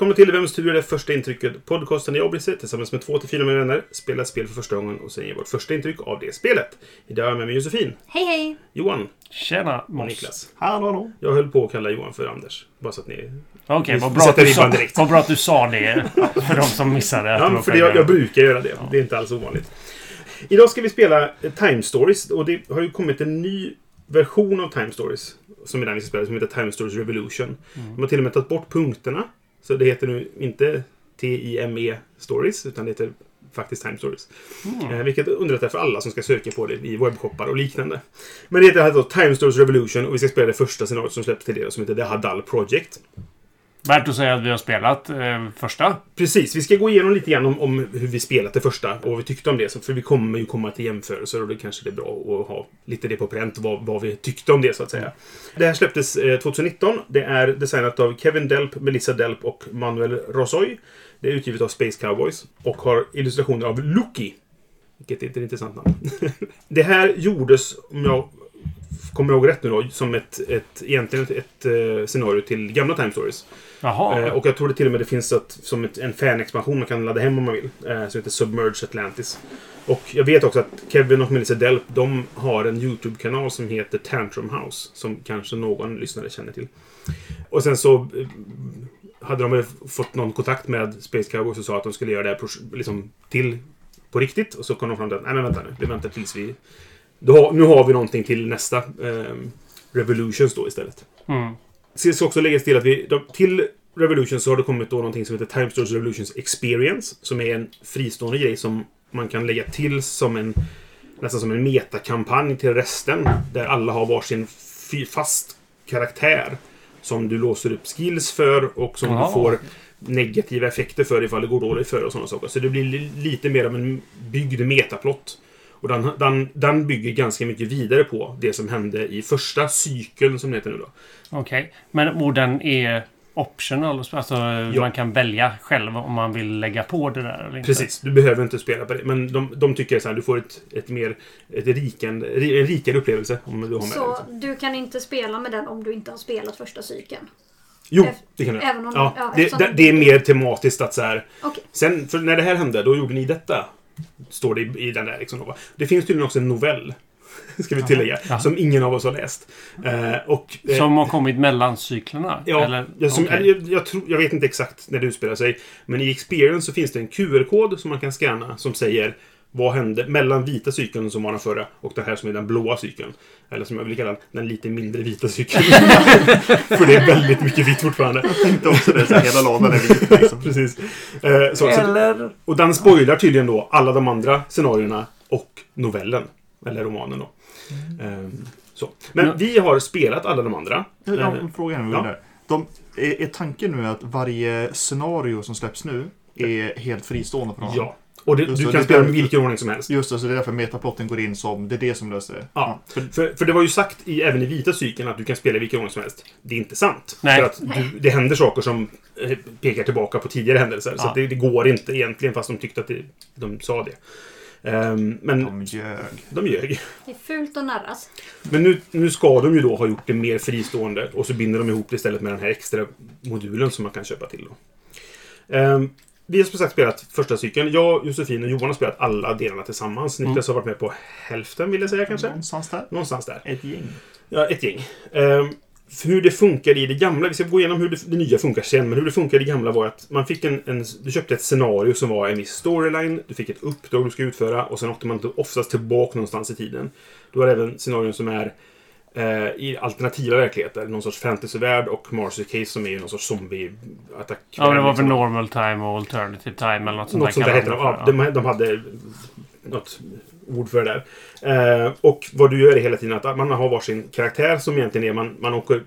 Välkomna till Vems tur är det första intrycket? Podcasten där jag och Brisse tillsammans med två till fyra med vänner spelar ett spel för första gången och sen ger vårt första intryck av det spelet. Idag är jag med mig Josefin, Hej hej! Johan Tjena Moss. Niklas. Hallå, hallå. Jag höll på att kalla Johan för Anders. Bara så att ni... Okej, Vi vad, bra att du sa- vad bra att du sa det. För de som missade. att det Ja, för det, jag, jag brukar göra det. Det är inte alls ovanligt. Idag ska vi spela eh, Time Stories och det har ju kommit en ny version av Time Stories som är den vi ska spela, som heter Time Stories Revolution. De har till och med tagit bort punkterna. Så det heter nu inte T-I-M-E Stories, utan det heter faktiskt Time Stories. Eh, vilket underlättar för alla som ska söka på det i webbshoppar och liknande. Men det heter alltså Time Stories Revolution och vi ska spela det första scenariot som släpps till det som heter The Hadal Project. Värt att säga att vi har spelat eh, första. Precis, vi ska gå igenom lite grann om, om hur vi spelat det första och vad vi tyckte om det. Så- För vi kommer ju komma till jämförelser och det kanske det är bra att ha lite det på pränt, vad, vad vi tyckte om det så att säga. Det här släpptes eh, 2019. Det är designat av Kevin Delp, Melissa Delp och Manuel Rosoy. Det är utgivet av Space Cowboys och har illustrationer av Lucky. Vilket är ett intressant namn. det här gjordes, om jag kommer ihåg rätt nu då, som ett, ett egentligen ett, ett eh, scenario till gamla Time Stories. Jaha. Eh, och jag tror det till och med det finns ett, som ett, en fan-expansion man kan ladda hem om man vill. Eh, som heter Submerged Atlantis. Och jag vet också att Kevin och Melissa Delp, de har en YouTube-kanal som heter Tantrum House. Som kanske någon lyssnare känner till. Och sen så eh, hade de väl fått någon kontakt med Space Cowboys och sa att de skulle göra det här liksom till på riktigt. Och så kom de fram till att nej men vänta nu, vi väntar tills vi... Har- nu har vi någonting till nästa eh, Revolutions då istället. Mm. Det ska också läggas till att vi... Till Revolution så har det kommit då någonting som heter Time Stories Revolutions Experience. Som är en fristående grej som man kan lägga till som en... Nästan som en metakampanj till resten. Där alla har varsin fast karaktär. Som du låser upp skills för och som Ja. du får negativa effekter för ifall det går dåligt för och sådana saker. Så det blir li- lite mer av en byggd metaplott. Och den, den, den bygger ganska mycket vidare på det som hände i första cykeln som det heter nu då. Okej. Men orden är optional. Alltså man kan välja själv om man vill lägga på det där eller inte. Precis, du behöver inte spela på det. Men de, de tycker så här, du får ett, ett mer... Ett rikande, en rikare upplevelse om du har med det. Så Liksom. du kan inte spela med den om du inte har spelat första cykeln? Jo, det kan du. även om- ja, ja, det, det, det är mer tematiskt att så här... Okej. Sen, för när det här hände, då gjorde ni detta. Står det i, i den där liksom. Det finns tydligen också en novell. Ska vi tillägga. Jaha. Som ingen av oss har läst. Eh, och, eh, Som har kommit mellan cyklerna? Ja, eller? jag, som, Okej. jag, jag, tror, jag vet inte exakt när det utspelar sig. Men i Experience så finns det en QR-kod som man kan scanna som säger vad hände mellan vita cykeln som var den förra och den här som är den blåa cykeln. Eller som jag vill kalla den, den lite mindre vita cykeln. För det är väldigt mycket vitt fortfarande. Tänkte också det. Så här, hela lådan är vit liksom. Precis. Eh, så, så, Eller? och den spoilar tydligen då alla de andra scenarierna och novellen. Eller romanen då. Eh, så. Men Men- vi har spelat alla de andra. Jag har Eh, en fråga här nu. ja. De, är, är tanken nu att varje scenario som släpps nu är helt fristående från? Ja. Och det, Just du det, kan det spela därför- vilken ordning som helst. Just det, så det är därför metaplotten går in som... Det är det som löser det? Ja. För, För, för det var ju sagt i, även i vita cykeln att du kan spela i vilken ordning som helst. Det är inte sant. Nej. För att du, det händer saker som eh, pekar tillbaka på tidigare händelser. Så Ja. att det, det går inte egentligen fast de tyckte att det, de sa det. Ehm, men de ljög. de ljög. Det är fult att narras. Men nu, nu ska de ju då ha gjort det mer fristående och så binder de ihop det istället med den här extra modulen som man kan köpa till. Då. Ehm, vi har som sagt spelat första cykeln. Jag, Josefin och Johan har spelat alla delarna tillsammans. Niklas har varit med på hälften vill jag säga kanske. Någonstans där. Någonstans där. Ett gäng. Ja, ett gäng. För hur det funkar i det gamla. Vi ska gå igenom hur det, det nya funkar sen. Men hur det funkar i det gamla var att man fick en, en... Du köpte ett scenario som var en viss storyline. Du fick ett uppdrag du ska utföra. Och sen åkte man oftast tillbaka någonstans i tiden. Du har även scenarion som är i alternativa verkligheter. Någon sorts fantasyvärld och Marcy Case som är någon sorts zombie-attack. Ja, det var för normal time och alternative time eller något sånt Något där sånt där hette de. Ja, de hade något ord för det där. Eh, och vad du gör är hela tiden att man har varsin karaktär som egentligen är man, man åker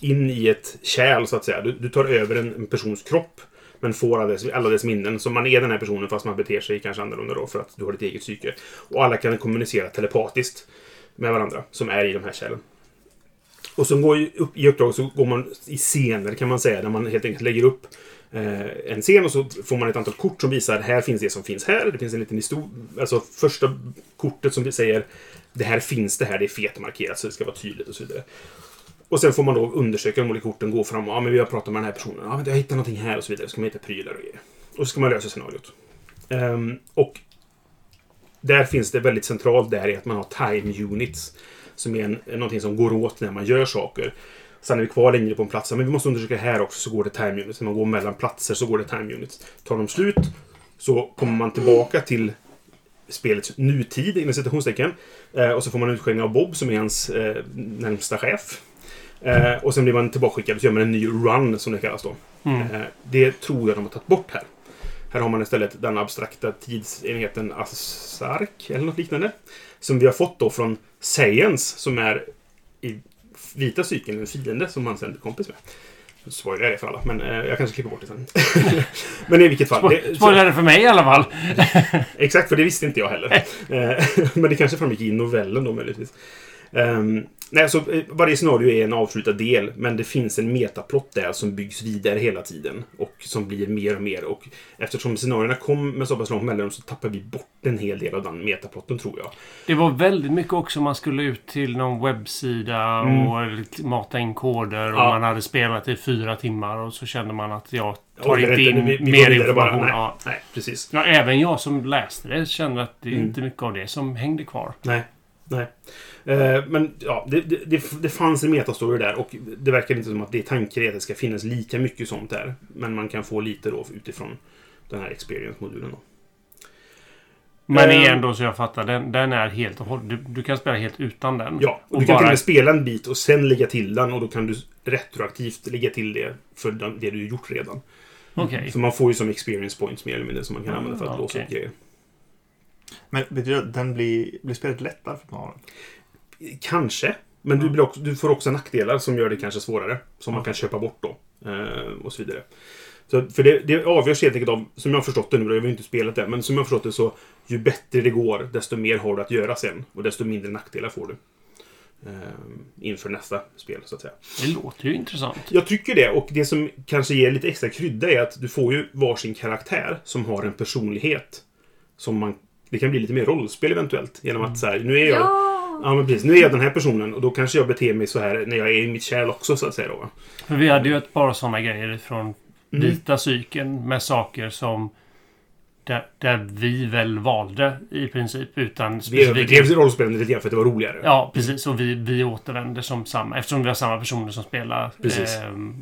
in i ett kärl så att säga. Du, du tar över en, en persons kropp. Men får alla dess, alla dess minnen. Så man är den här personen fast man beter sig kanske annorlunda då för att du har ditt eget psyke. Och alla kan kommunicera telepatiskt med varandra som är i de här kärlen. Och som går upp, i uppdrag så går man i scener kan man säga. Där man helt enkelt lägger upp eh, en scen och så får man ett antal kort som visar här finns det som finns här. Det finns en liten historia. Alltså första kortet som säger det här finns det här. Det är fetmarkerat så det ska vara tydligt och så vidare. Och sen får man då undersöka de olika korten, gå fram och ja, men vi har pratat med den här personen. Ja, men jag hittar någonting här och så vidare. Så ska man hitta prylar och grejer. Och så ska man lösa scenariot. Um, och där finns det väldigt centralt där i att man har time units. Som är en, någonting som går åt när man gör saker. Sen är vi kvar längre på en plats. Men vi måste undersöka här också så går det time units. När man går mellan platser så går det time units. Tar de slut så kommer man tillbaka till spelets nutid inom citationstecken. Eh, och så får man utskällning av Bob som är hans eh, närmsta chef. Eh, och sen blir man tillbakaskickad och så gör man en ny run som det kallas då. Mm. Eh, det tror jag de har tagit bort här. Här har man istället den abstrakta tidsenheten Asark eller något liknande. Som vi har fått då från Science som är i vita cykeln en fiende som man sen blir kompis med. Spoiler är det för alla, men eh, jag kanske klipper bort det sen. men i vilket fall. det- Spoilar det för mig i alla fall. Exakt, för det visste inte jag heller. Eh, Men det kanske framgick i novellen då möjligtvis. Um, nej, så eh, varje scenario är en avslutad del, men det finns en metaplott där som byggs vidare hela tiden. Och som blir mer och mer. Och eftersom scenarierna kom med så pass långt mellanrum så tappar vi bort en hel del av den metaplotten tror jag. Det var väldigt mycket också man skulle ut till någon webbsida Mm. och mata in koder. Och Ja. man hade spelat i fyra timmar och så kände man att jag tar inte in vi- vi mer vidare bara. information. Nej, Ja. nej, precis. Ja, även jag som läste det kände att det Mm. inte mycket av det som hängde kvar. Nej. Nej. Eh, men ja, det, det, det, fanns en metastory där och det verkar inte som att det är tanken att det ska finnas lika mycket sånt där. Men man kan få lite då utifrån den här experience-modulen. Då. Men Eh. igen då så jag fattar, den, den är helt och. Du, du kan spela helt utan den. Ja, och och du kan till och bara, med spela en bit och sen lägga till den och då kan du retroaktivt lägga till det för den- det du gjort redan. Okej. Så man får ju som experience points mer eller mindre som man kan Ah, använda för att låsa upp grejer. Men betyder det att den blir, blir spelet lättare för man har den? Kanske. Men du, blir också, du får också nackdelar som gör det kanske svårare. Som man kan köpa bort då. Eh, och så vidare. Så, för det, det avgörs helt enkelt av, som jag har förstått det nu, då, jag har ju inte spelat det, men som jag har förstått det så ju bättre det går, desto mer har du att göra sen. Och desto mindre nackdelar får du. Eh, inför nästa spel, så att säga. Det låter ju intressant. Jag tycker det. Och det som kanske ger lite extra krydda är att du får ju varsin karaktär som har en personlighet. Som man... Det kan bli lite mer rollspel eventuellt. Genom att så här, nu är jag... Ja! Ja, men precis. Nu är jag den här personen och då kanske jag beter mig så här när jag är i mitt kärl också, så att säga. Då. För vi hade ju ett par sådana grejer från Mm. vita cykeln med saker som där, där vi väl valde i princip utan Vi överdrev rollspelandet lite grann för att det var roligare. Ja, precis. Och vi, vi återvänder som samma. Eftersom vi har samma personer som spelar. Precis. ehm,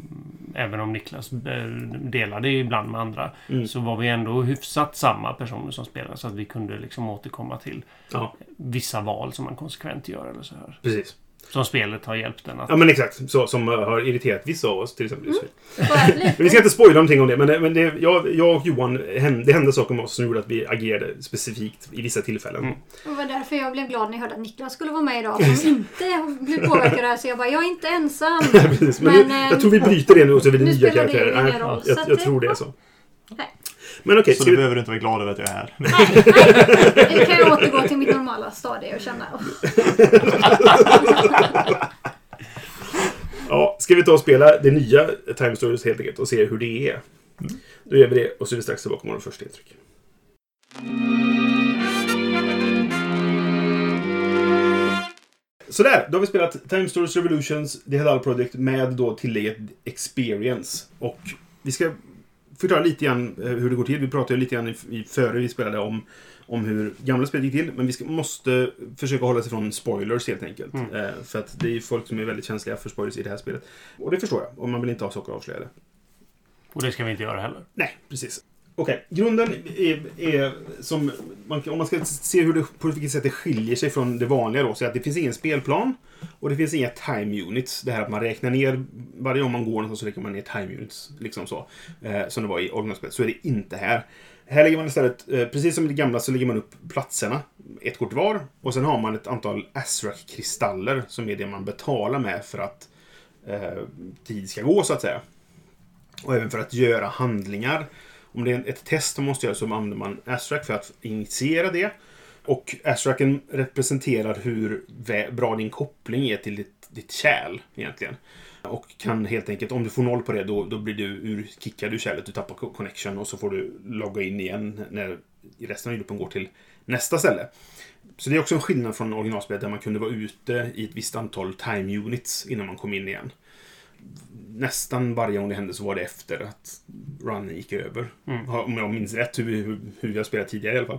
även om Niklas eh, delade ibland med andra. Mm. Så var vi ändå hyfsat samma personer som spelar. Så att vi kunde liksom återkomma till Ja, vissa val som man konsekvent gör. Eller så här. precis. Som spelet har hjälpt en att... Ja, men exakt. Så, som uh, har irriterat vissa av oss, till exempel. nu. Men vi ska inte spoila någonting om det, men, det, men det, jag, jag och Johan, hände, det hände saker med oss som gjorde att vi agerade specifikt i vissa tillfällen. Mm. Det var därför jag blev glad när jag hörde att Niklas skulle vara med idag. Som inte blev påverkad här. Så jag bara, jag är inte ensam. Precis, men Men, jag, ehm, jag tror vi bryter det nu och så är nu nya spelar det karaktärer. ingen Nej, roll, jag, jag det- tror det är så. Nej. Men okej, Så ska du vi... behöver inte vara glad över att jag är här. Nej, nej. Nu kan jag återgå till mitt normala stadie och känna... Ja, ska vi ta och spela det nya Time Stories helt enkelt och se hur det är? Då gör vi det och så är vi strax tillbaka med våra första intryck. Sådär, då har vi spelat Time Stories Revolutions, The Hedal Project med då tillägget Experience. Och vi ska förklara lite grann eh, hur det går till. Vi pratade lite grann i, i, före vi spelade om, om hur gamla spel gick till. Men vi ska, måste försöka hålla oss ifrån spoilers helt enkelt. Mm. Eh, för att det är ju folk som är väldigt känsliga för spoilers i det här spelet. Och det förstår jag, om man vill inte ha saker avslöjade. Och det ska vi inte göra heller. Nej, precis. Okej, grunden är, är som... Man, om man ska se hur det, på vilket sätt det skiljer sig från det vanliga då, så är att det finns ingen spelplan och det finns inga time units. Det här att man räknar ner, varje gång man går någonstans så räknar man ner time units, liksom så. Eh, som det var i originalspelet. Så är det inte här. Här lägger man istället, eh, precis som i det gamla, så lägger man upp platserna. Ett kort var. Och sen har man ett antal Asrak-kristaller som är det man betalar med för att eh, tid ska gå, så att säga. Och även för att göra handlingar. Om det är ett test som måste göras så använder man Astrak för att initiera det. Och Astraken representerar hur bra din koppling är till ditt, ditt kärl egentligen. Och kan helt enkelt, om du får noll på det, då, då blir du ur, kickad ur kärlet, du tappar connection och så får du logga in igen när resten av gruppen går till nästa ställe. Så det är också en skillnad från originalspelet där man kunde vara ute i ett visst antal time units innan man kom in igen. Nästan varje gång det hände så var det efter att runnen gick över. Har- Om jag minns rätt hur, hur, hur vi har spelat tidigare i alla fall.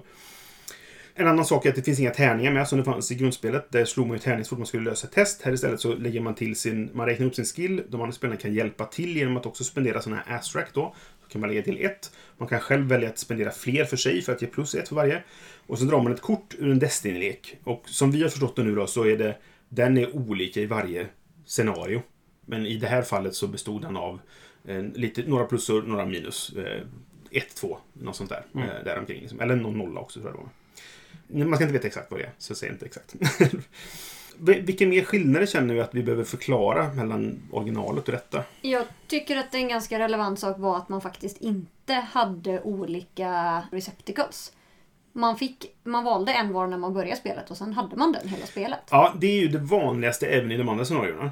En annan sak är att det finns inga tärningar med som det fanns i grundspelet. Där slog man ju tärning så fort man skulle lösa ett test. Här istället så lägger man till sin, man räknar upp sin skill. De andra spelarna kan hjälpa till genom att också spendera sådana här astrack då. Då kan man lägga till ett. Man kan själv välja att spendera fler för sig för att ge plus ett för varje. Och så drar man ett kort ur en Destiny-lek. Och som vi har förstått det nu då så är det, den är olika i varje scenario. Men i det här fallet så bestod den av eh, lite, några plus och några minus. Eh, ett, två, något sånt där. Mm. Eh, däromkring. liksom. Eller någon nolla också tror jag det var. Man ska inte veta exakt vad det är, så säg inte exakt. Vil- Vilka mer skillnader känner vi att vi behöver förklara mellan originalet och detta? Jag tycker att en ganska relevant sak var att man faktiskt inte hade olika receptacles. Man, fick, man valde en var när man började spelet och sen hade man den hela spelet. Ja, det är ju det vanligaste även i de andra scenarierna.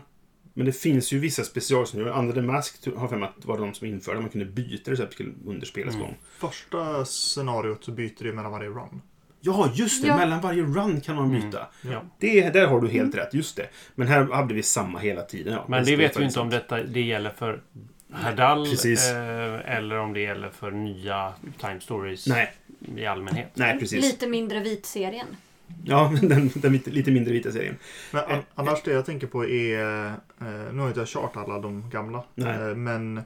Men det finns ju vissa specialscenarier. Under the Mask har jag för mig att det var de som införde. Man kunde byta recept till under spelets gång. Första scenariot så byter det mellan varje run. Ja, just det! Ja. Mellan varje run kan man byta. Ja. Det, där har du helt rätt, just det. Men här hade vi samma hela tiden. Ja. Men det vet vi inte om detta det gäller för Herdal eh, eller om det gäller för nya Time Stories Nej, i allmänhet. nej precis. Lite mindre vitserien. Ja, den, den lite, mindre vita serien. Men Eh, a- annars det jag tänker på är, eh, nu har inte jag kört alla de gamla, Nej. eh, men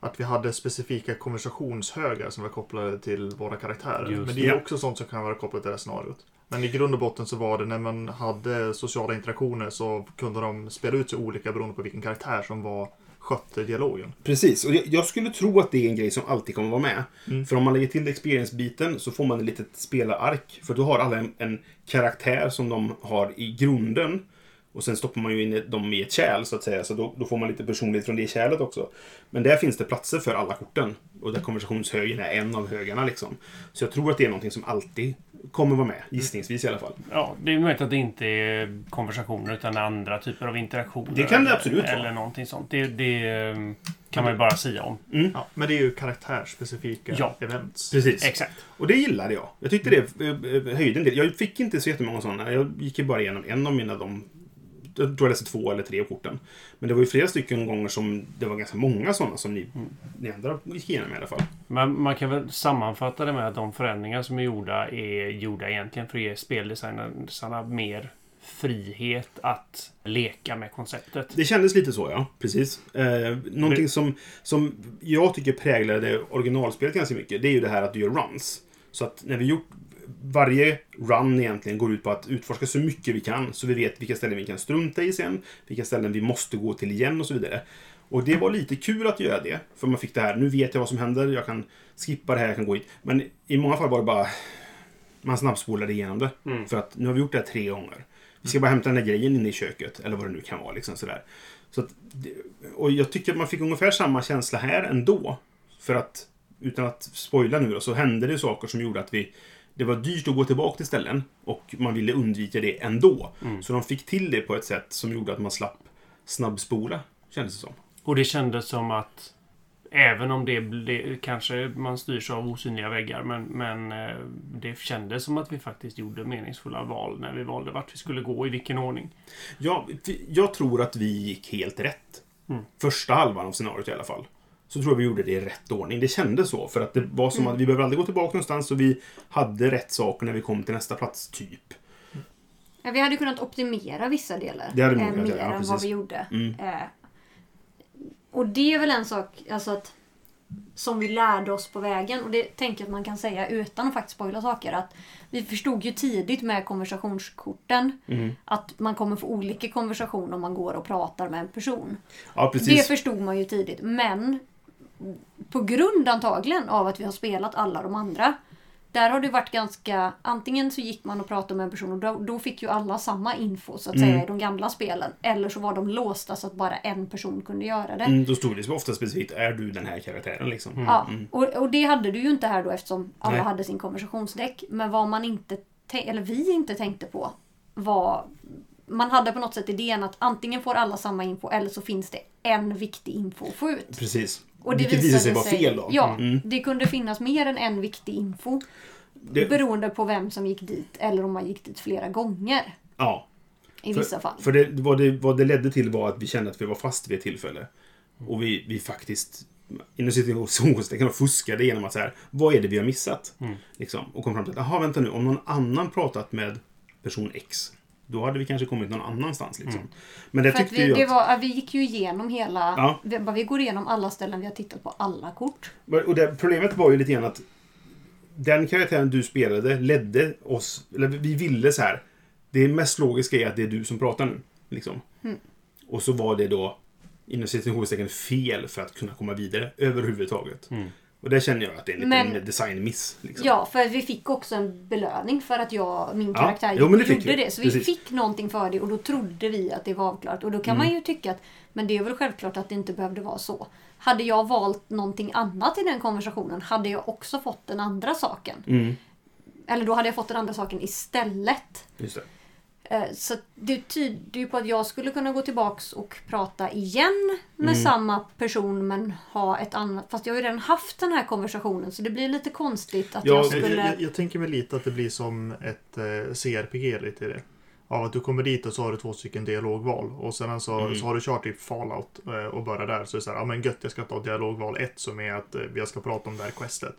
att vi hade specifika konversationshögar som var kopplade till våra karaktärer. Just men det är också sånt som kan vara kopplat till det här scenariot. Men i grund och botten så var det när man hade sociala interaktioner så kunde de spela ut sig olika beroende på vilken karaktär som var skötte dialogen. Precis, och jag, jag skulle tro att det är en grej som alltid kommer vara med. Mm. För om man lägger till experience-biten så får man ett litet spelarark. För då har alla en, en karaktär som de har i grunden. Och sen stoppar man ju in dem i ett kärl så att säga. Så då, då får man lite personlighet från det kärlet också. Men där finns det platser för alla korten. Och där konversationshögen är en av högarna liksom. Så jag tror att det är någonting som alltid kommer vara med. Gissningsvis i alla fall. Ja, det är möjligt att det inte är konversationer utan andra typer av interaktioner. Det kan det eller- absolut vara. Eller någonting sånt. Det, det eh, kan man ju bara säga om. Ja, men det är ju karaktärsspecifika Ja. events. Precis. Exakt. Och det gillade jag. Jag tyckte det eh, eh, höjde en del. Jag fick inte så jättemånga sådana. Jag gick ju bara igenom en av mina de jag tror jag läste två eller tre av korten. Men det var ju flera stycken gånger som det var ganska många sådana som ni, ni andra gick igenom i alla fall. Men man kan väl sammanfatta det med att de förändringar som är gjorda är gjorda egentligen för att ge speldesignarna mer frihet att leka med konceptet. Det kändes lite så, ja. Precis. Eh, någonting som, som jag tycker präglade originalspelet ganska mycket, det är ju det här att du gör runs. Så att när vi gjort varje run egentligen går ut på att utforska så mycket vi kan så vi vet vilka ställen vi kan strunta i sen, vilka ställen vi måste gå till igen och så vidare. Och det var lite kul att göra det, för man fick det här, nu vet jag vad som händer, jag kan skippa det här, jag kan gå hit. Men i många fall var det bara, man snabbspolade igenom det. Mm. För att nu har vi gjort det här tre gånger. Vi ska bara hämta den där grejen inne i köket, eller vad det nu kan vara. Liksom sådär. Så att, och jag tycker att man fick ungefär samma känsla här ändå. För att, utan att spoila nu då, så hände det saker som gjorde att vi det var dyrt att gå tillbaka till ställen och man ville undvika det ändå. Mm. Så de fick till det på ett sätt som gjorde att man slapp snabbspola, kändes det som. Och det kändes som att Även om det ble, kanske man styrs av osynliga väggar men, men eh, det kändes som att vi faktiskt gjorde meningsfulla val när vi valde vart vi skulle gå i vilken ordning. Ja, jag tror att vi gick helt rätt. Mm. Första halvan av scenariot i alla fall. Så tror jag vi gjorde det i rätt ordning. Det kändes så. För att det var som att vi behöver aldrig gå tillbaka någonstans och vi hade rätt saker när vi kom till nästa plats, typ. Ja, vi hade kunnat optimera vissa delar Det hade vi eh, mer ja, än vad vi gjorde. Mm. Eh, och det är väl en sak alltså att, som vi lärde oss på vägen. Och det tänker jag att man kan säga utan att faktiskt spoila saker. Att vi förstod ju tidigt med konversationskorten Mm. att man kommer få olika konversation om man går och pratar med en person. Ja, Det förstod man ju tidigt. Men på grund antagligen av att vi har spelat alla de andra Där har det varit ganska... Antingen så gick man och pratade med en person och då, då fick ju alla samma info så att Mm. säga i de gamla spelen. Eller så var de låsta så att bara en person kunde göra det. Mm, då stod det ofta specifikt, är du den här karaktären liksom? Ja, och, och det hade du ju inte här då eftersom alla Nej. hade sin konversationsdäck. Men vad man inte, eller vi inte tänkte på var... Man hade på något sätt idén att antingen får alla samma info eller så finns det en viktig info att få ut. Precis. Och det Vilket visade sig vara fel då. Ja, Mm. det kunde finnas mer än en viktig info. Det, Beroende på vem som gick dit eller om man gick dit flera gånger. ja. I För- vissa fall. För det, vad, det, vad det ledde till var att vi kände att vi var fast vid ett tillfälle. Och vi, vi faktiskt inom citationstecken fuskade genom att så här, vad är det vi har missat? Liksom, och kom fram till att, jaha vänta nu, om någon annan pratat med person X, då hade vi kanske kommit någon annanstans. Liksom. Men det För tyckte vi, ju det att... var, vi gick ju igenom hela... Ja. Vi, bara vi går igenom alla ställen vi har tittat på alla kort. Och det, problemet var ju lite grann att den karaktären du spelade ledde oss, eller vi ville så här. Det mest logiska är att det är du som pratar nu. Liksom. Mm. Och så var det då inom citationstecken fel för att kunna komma vidare överhuvudtaget. Och där känner jag att det är en liten Men- designmiss. Liksom. Ja, för vi fick också en belöning för att jag, min Ja, karaktär jo, men det gjorde vi. det. Så vi Precis. fick någonting för det och då trodde vi att det var avklarat. Och då kan Mm. man ju tycka att men det är väl självklart att det inte behövde vara så. Hade jag valt någonting annat i den konversationen hade jag också fått den andra saken. Mm, Eller då hade jag fått den andra saken istället. just det. Eh, Så det tyder ju på att jag skulle kunna gå tillbaks och prata igen med Mm. samma person men ha ett annat... Fast jag har ju redan haft den här konversationen så det blir lite konstigt att Ja, jag Jag, skulle... jag, jag tänker mig lite att det blir som ett eh, CRPG lite i det. Av att du kommer dit och så har du två stycken dialogval. Och sen så, Mm. så har du kört typ Fallout eh, och börjar där. Så är det så här, ja men gött jag ska ta dialogval 1 som är att eh, jag ska prata om det här questet.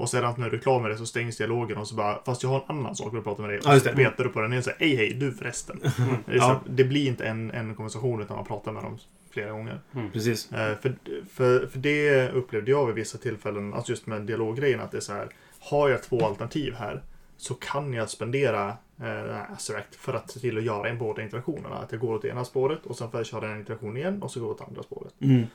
Och sedan när du är klar med det så stängs dialogen och så bara, fast jag har en annan sak vill prata med dig. Ja, och så petar du på den igen och säger, hej hej, du förresten. Det, är så, Ja. det blir inte en, en konversation utan man pratar med dem flera gånger. Precis. Eh, För, för, för det upplevde jag vid vissa tillfällen, alltså just med dialoggrejen, att det är så här. Har jag två alternativ här så kan jag spendera eh, Azeract för att se till att göra en båda interaktionerna. Att jag går åt ena spåret och sen får jag köra en interaktion igen och så går jag åt andra spåret. Mm.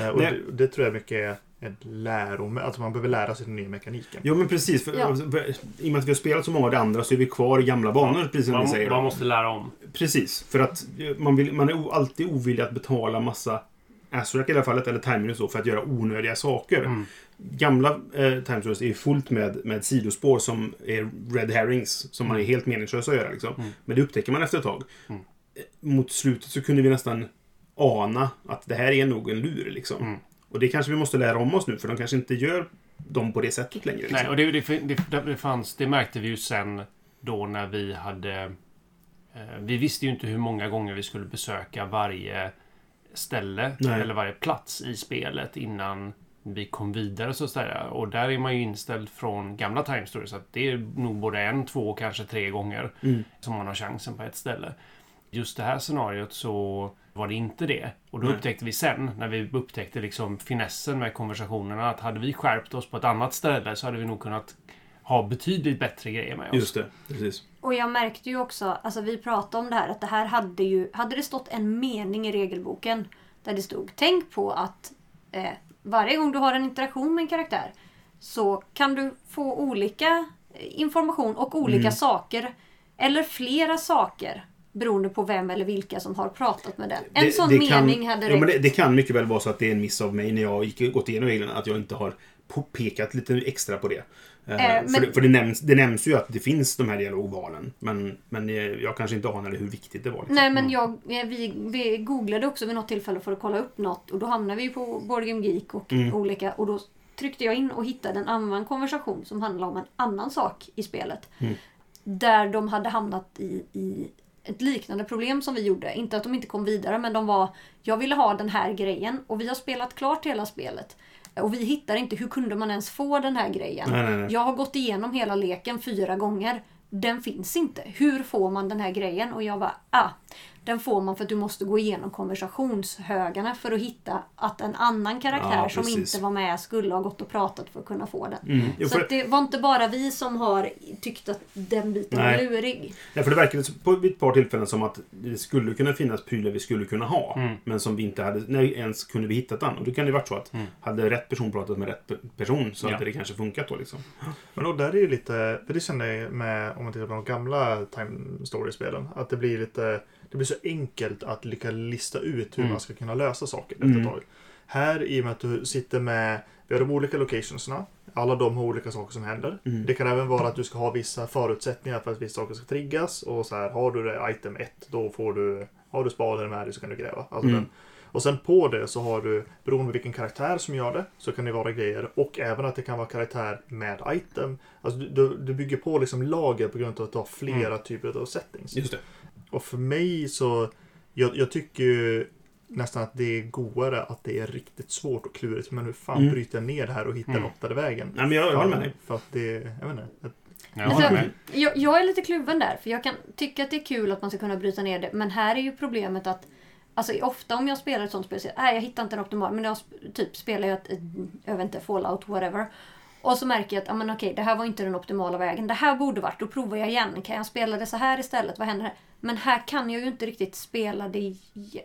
Eh, och det, det tror jag mycket är ett lärom, alltså man behöver lära sig den nya mekaniken. Jo men precis. För, Ja. för, I och med att vi har spelat så många av det andra så är vi kvar i gamla banor, precis som ni Man, säger. man måste lära om. Precis, för att eh, man, vill, man är o- alltid ovillig att betala massa Azurac i det här fallet, eller Time så, för att göra onödiga saker. Mm. Gamla eh, Time Stories är fullt med, med sidospår som är red herrings, som man är helt meningslösa att göra. Liksom. Mm. Men det upptäcker man efter ett tag. Mm. Eh, Mot slutet så kunde vi nästan ana att det här är nog en lur. Liksom. Och det kanske vi måste lära om oss nu, för de kanske inte gör dem på det sättet längre. Liksom. Nej, och det, det, det, det, fanns, det märkte vi ju sen då när vi hade... Eh, vi visste ju inte hur många gånger vi skulle besöka varje ställe Nej. eller varje plats i spelet innan vi kom vidare så att säga. Och där är man ju inställd från gamla Time Stories att det är nog både en, två, kanske tre gånger Mm. som man har chansen på ett ställe. Just det här scenariot så var det inte det. Och då Nej. upptäckte vi sen, när vi upptäckte liksom finessen med konversationerna, att hade vi skärpt oss på ett annat ställe så hade vi nog kunnat ha betydligt bättre grejer med oss. Just det, precis. Och jag märkte ju också, alltså vi pratade om det här, att det här hade ju, hade det stått en mening i regelboken där det stod Tänk på att eh, varje gång du har en interaktion med en karaktär så kan du få olika eh, information och olika Mm. saker. Eller flera saker. Beroende på vem eller vilka som har pratat med den. En Det- sån det mening kan, hade ja, men räckt. det, det kan mycket väl vara så att det är en miss av mig när jag gick, gått igenom reglerna. Att jag inte har pekat lite extra på det. Men- För, det, för det, nämns, det nämns ju att det finns de här dialogvalen. Men, men eh, jag kanske inte anade hur viktigt det var. Liksom. Nej men jag, eh, vi, vi googlade också vid något tillfälle för att kolla upp något och då hamnade vi på Board Game Geek och Mm. olika och då tryckte jag in och hittade en annan konversation som handlade om en annan sak i spelet. Mm. Där de hade hamnat i, i ett liknande problem som vi gjorde. Inte att de inte kom vidare men de var Jag ville ha den här grejen och vi har spelat klart hela spelet. Och vi hittar inte, hur kunde man ens få den här grejen? Nej, nej, nej. Jag har gått igenom hela leken fyra gånger. Den finns inte. Hur får man den här grejen? Och jag bara, ah. Den får man för att du måste gå igenom konversationshögarna för att hitta att en annan karaktär Ja, som inte var med skulle ha gått och pratat för att kunna få den. Mm. Jo, Så för, att det var inte bara vi som har tyckt att den biten Nej. var lurig. ja, för det verkade så- på ett par tillfällen som att det skulle kunna finnas prylar vi skulle kunna ha. Mm. Men som vi inte hade, när ens kunde vi hittat den. Och då kan det varit så att Mm. hade rätt person pratat med rätt pe- person så Ja. hade det kanske funkat då liksom. Men då, där är ju lite, för det känner jag med, om man tittar på de gamla Time Story-spelen, att det blir lite, det blir så enkelt att lyckas lista ut hur Mm. man ska kunna lösa saker efter Mm. ett tag. Här, i och med att du sitter med, vi har de olika locationsna, alla de har olika saker som händer. Mm. Det kan även vara att du ska ha vissa förutsättningar för att vissa saker ska triggas och så här, har du det item 1, då får du, har du spaden med dig så kan du gräva. Alltså Mm. den, och sen på det så har du, beroende på vilken karaktär som gör det, så kan det vara grejer. Och även att det kan vara karaktär med item. Alltså du, du, bygger på liksom lager på grund av att du har flera typer av settings. Just det. Och för mig så, jag, jag tycker ju nästan att det är godare att det är riktigt svårt och klurigt. Men hur fan Mm. bryter jag ner det här och hittar Mm. den ottade vägen? Nej, men jag, jag håller med dig. För att det, jag vet inte. att- Jag Alltså. Jag, jag är lite kluven där, för jag kan tycka att det är kul att man ska kunna bryta ner det. Men här är ju problemet att Alltså ofta om jag spelar ett sånt spel så nej jag hittar inte en optimal. Men jag typ spelar jag ett, ett, jag vet inte, fallout whatever. Och så märker jag att, ja men okej, det här var inte den optimala vägen. Det här borde varit, då provar jag igen. Kan jag spela det så här istället? Vad händer här? Men här kan jag ju inte riktigt spela det.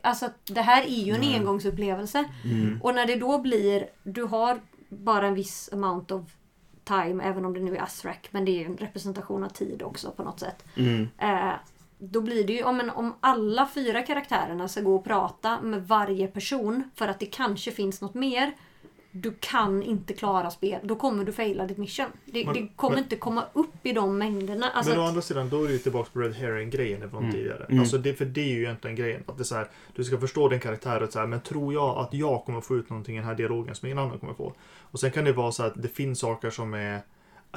Alltså det här är ju en engångsupplevelse. Mm. Och när det då blir, du har bara en viss amount of time, även om det nu är Azrak, men det är ju en representation av tid också på något sätt. Mm. Eh, då blir det ju, om, en, om alla fyra karaktärerna ska gå och prata med varje person för att det kanske finns något mer. Du kan inte klara spel. Då kommer du faila ditt mission. Det, Men- det kommer men- inte komma upp i de mängderna. Alltså, men å att- andra sidan, då är det ju tillbaka på Red Herring-grejen från Mm. tidigare. Mm. Alltså det, för det är ju egentligen grejen. Att det är så här, du ska förstå din karaktär och så här, men tror jag att jag kommer få ut någonting i den här dialogen som ingen annan kommer få? Och sen kan det vara så att det finns saker som är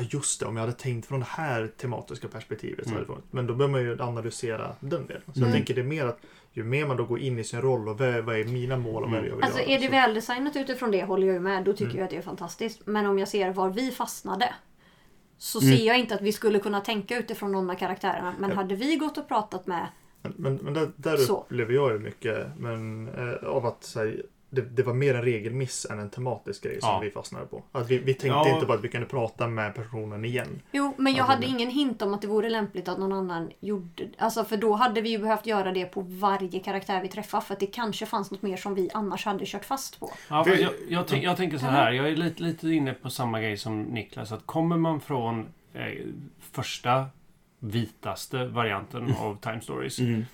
Ja just det, om jag hade tänkt från det här tematiska perspektivet. Så Mm. Men då behöver man ju analysera den delen. Så Mm. jag tänker det är mer att ju mer man då går in i sin roll och vad, vad är mina mål och vad är det jag vill Alltså göra. är det så- väldesignat utifrån det håller jag ju med. Då tycker Mm. jag att det är fantastiskt. Men om jag ser var vi fastnade. Så Mm. ser jag inte att vi skulle kunna tänka utifrån någon av karaktärerna. Men Ja. hade vi gått och pratat med Men, men, men där, där Så. upplever jag ju mycket men, eh, av att här, det, det var mer en regelmiss än en tematisk grej som Ja. vi fastnade på. Att vi, vi tänkte Ja. inte på att vi kunde prata med personen igen. Jo, men jag Alltså, hade ingen hint om att det vore lämpligt att någon annan gjorde Alltså för då hade vi ju behövt göra det på varje karaktär vi träffar. För att det kanske fanns något mer som vi annars hade kört fast på. Ja, jag, jag, tänk, jag tänker så här. Jag är lite, lite inne på samma grej som Niklas. Att kommer man från eh, första vitaste varianten av Time Stories. Mm.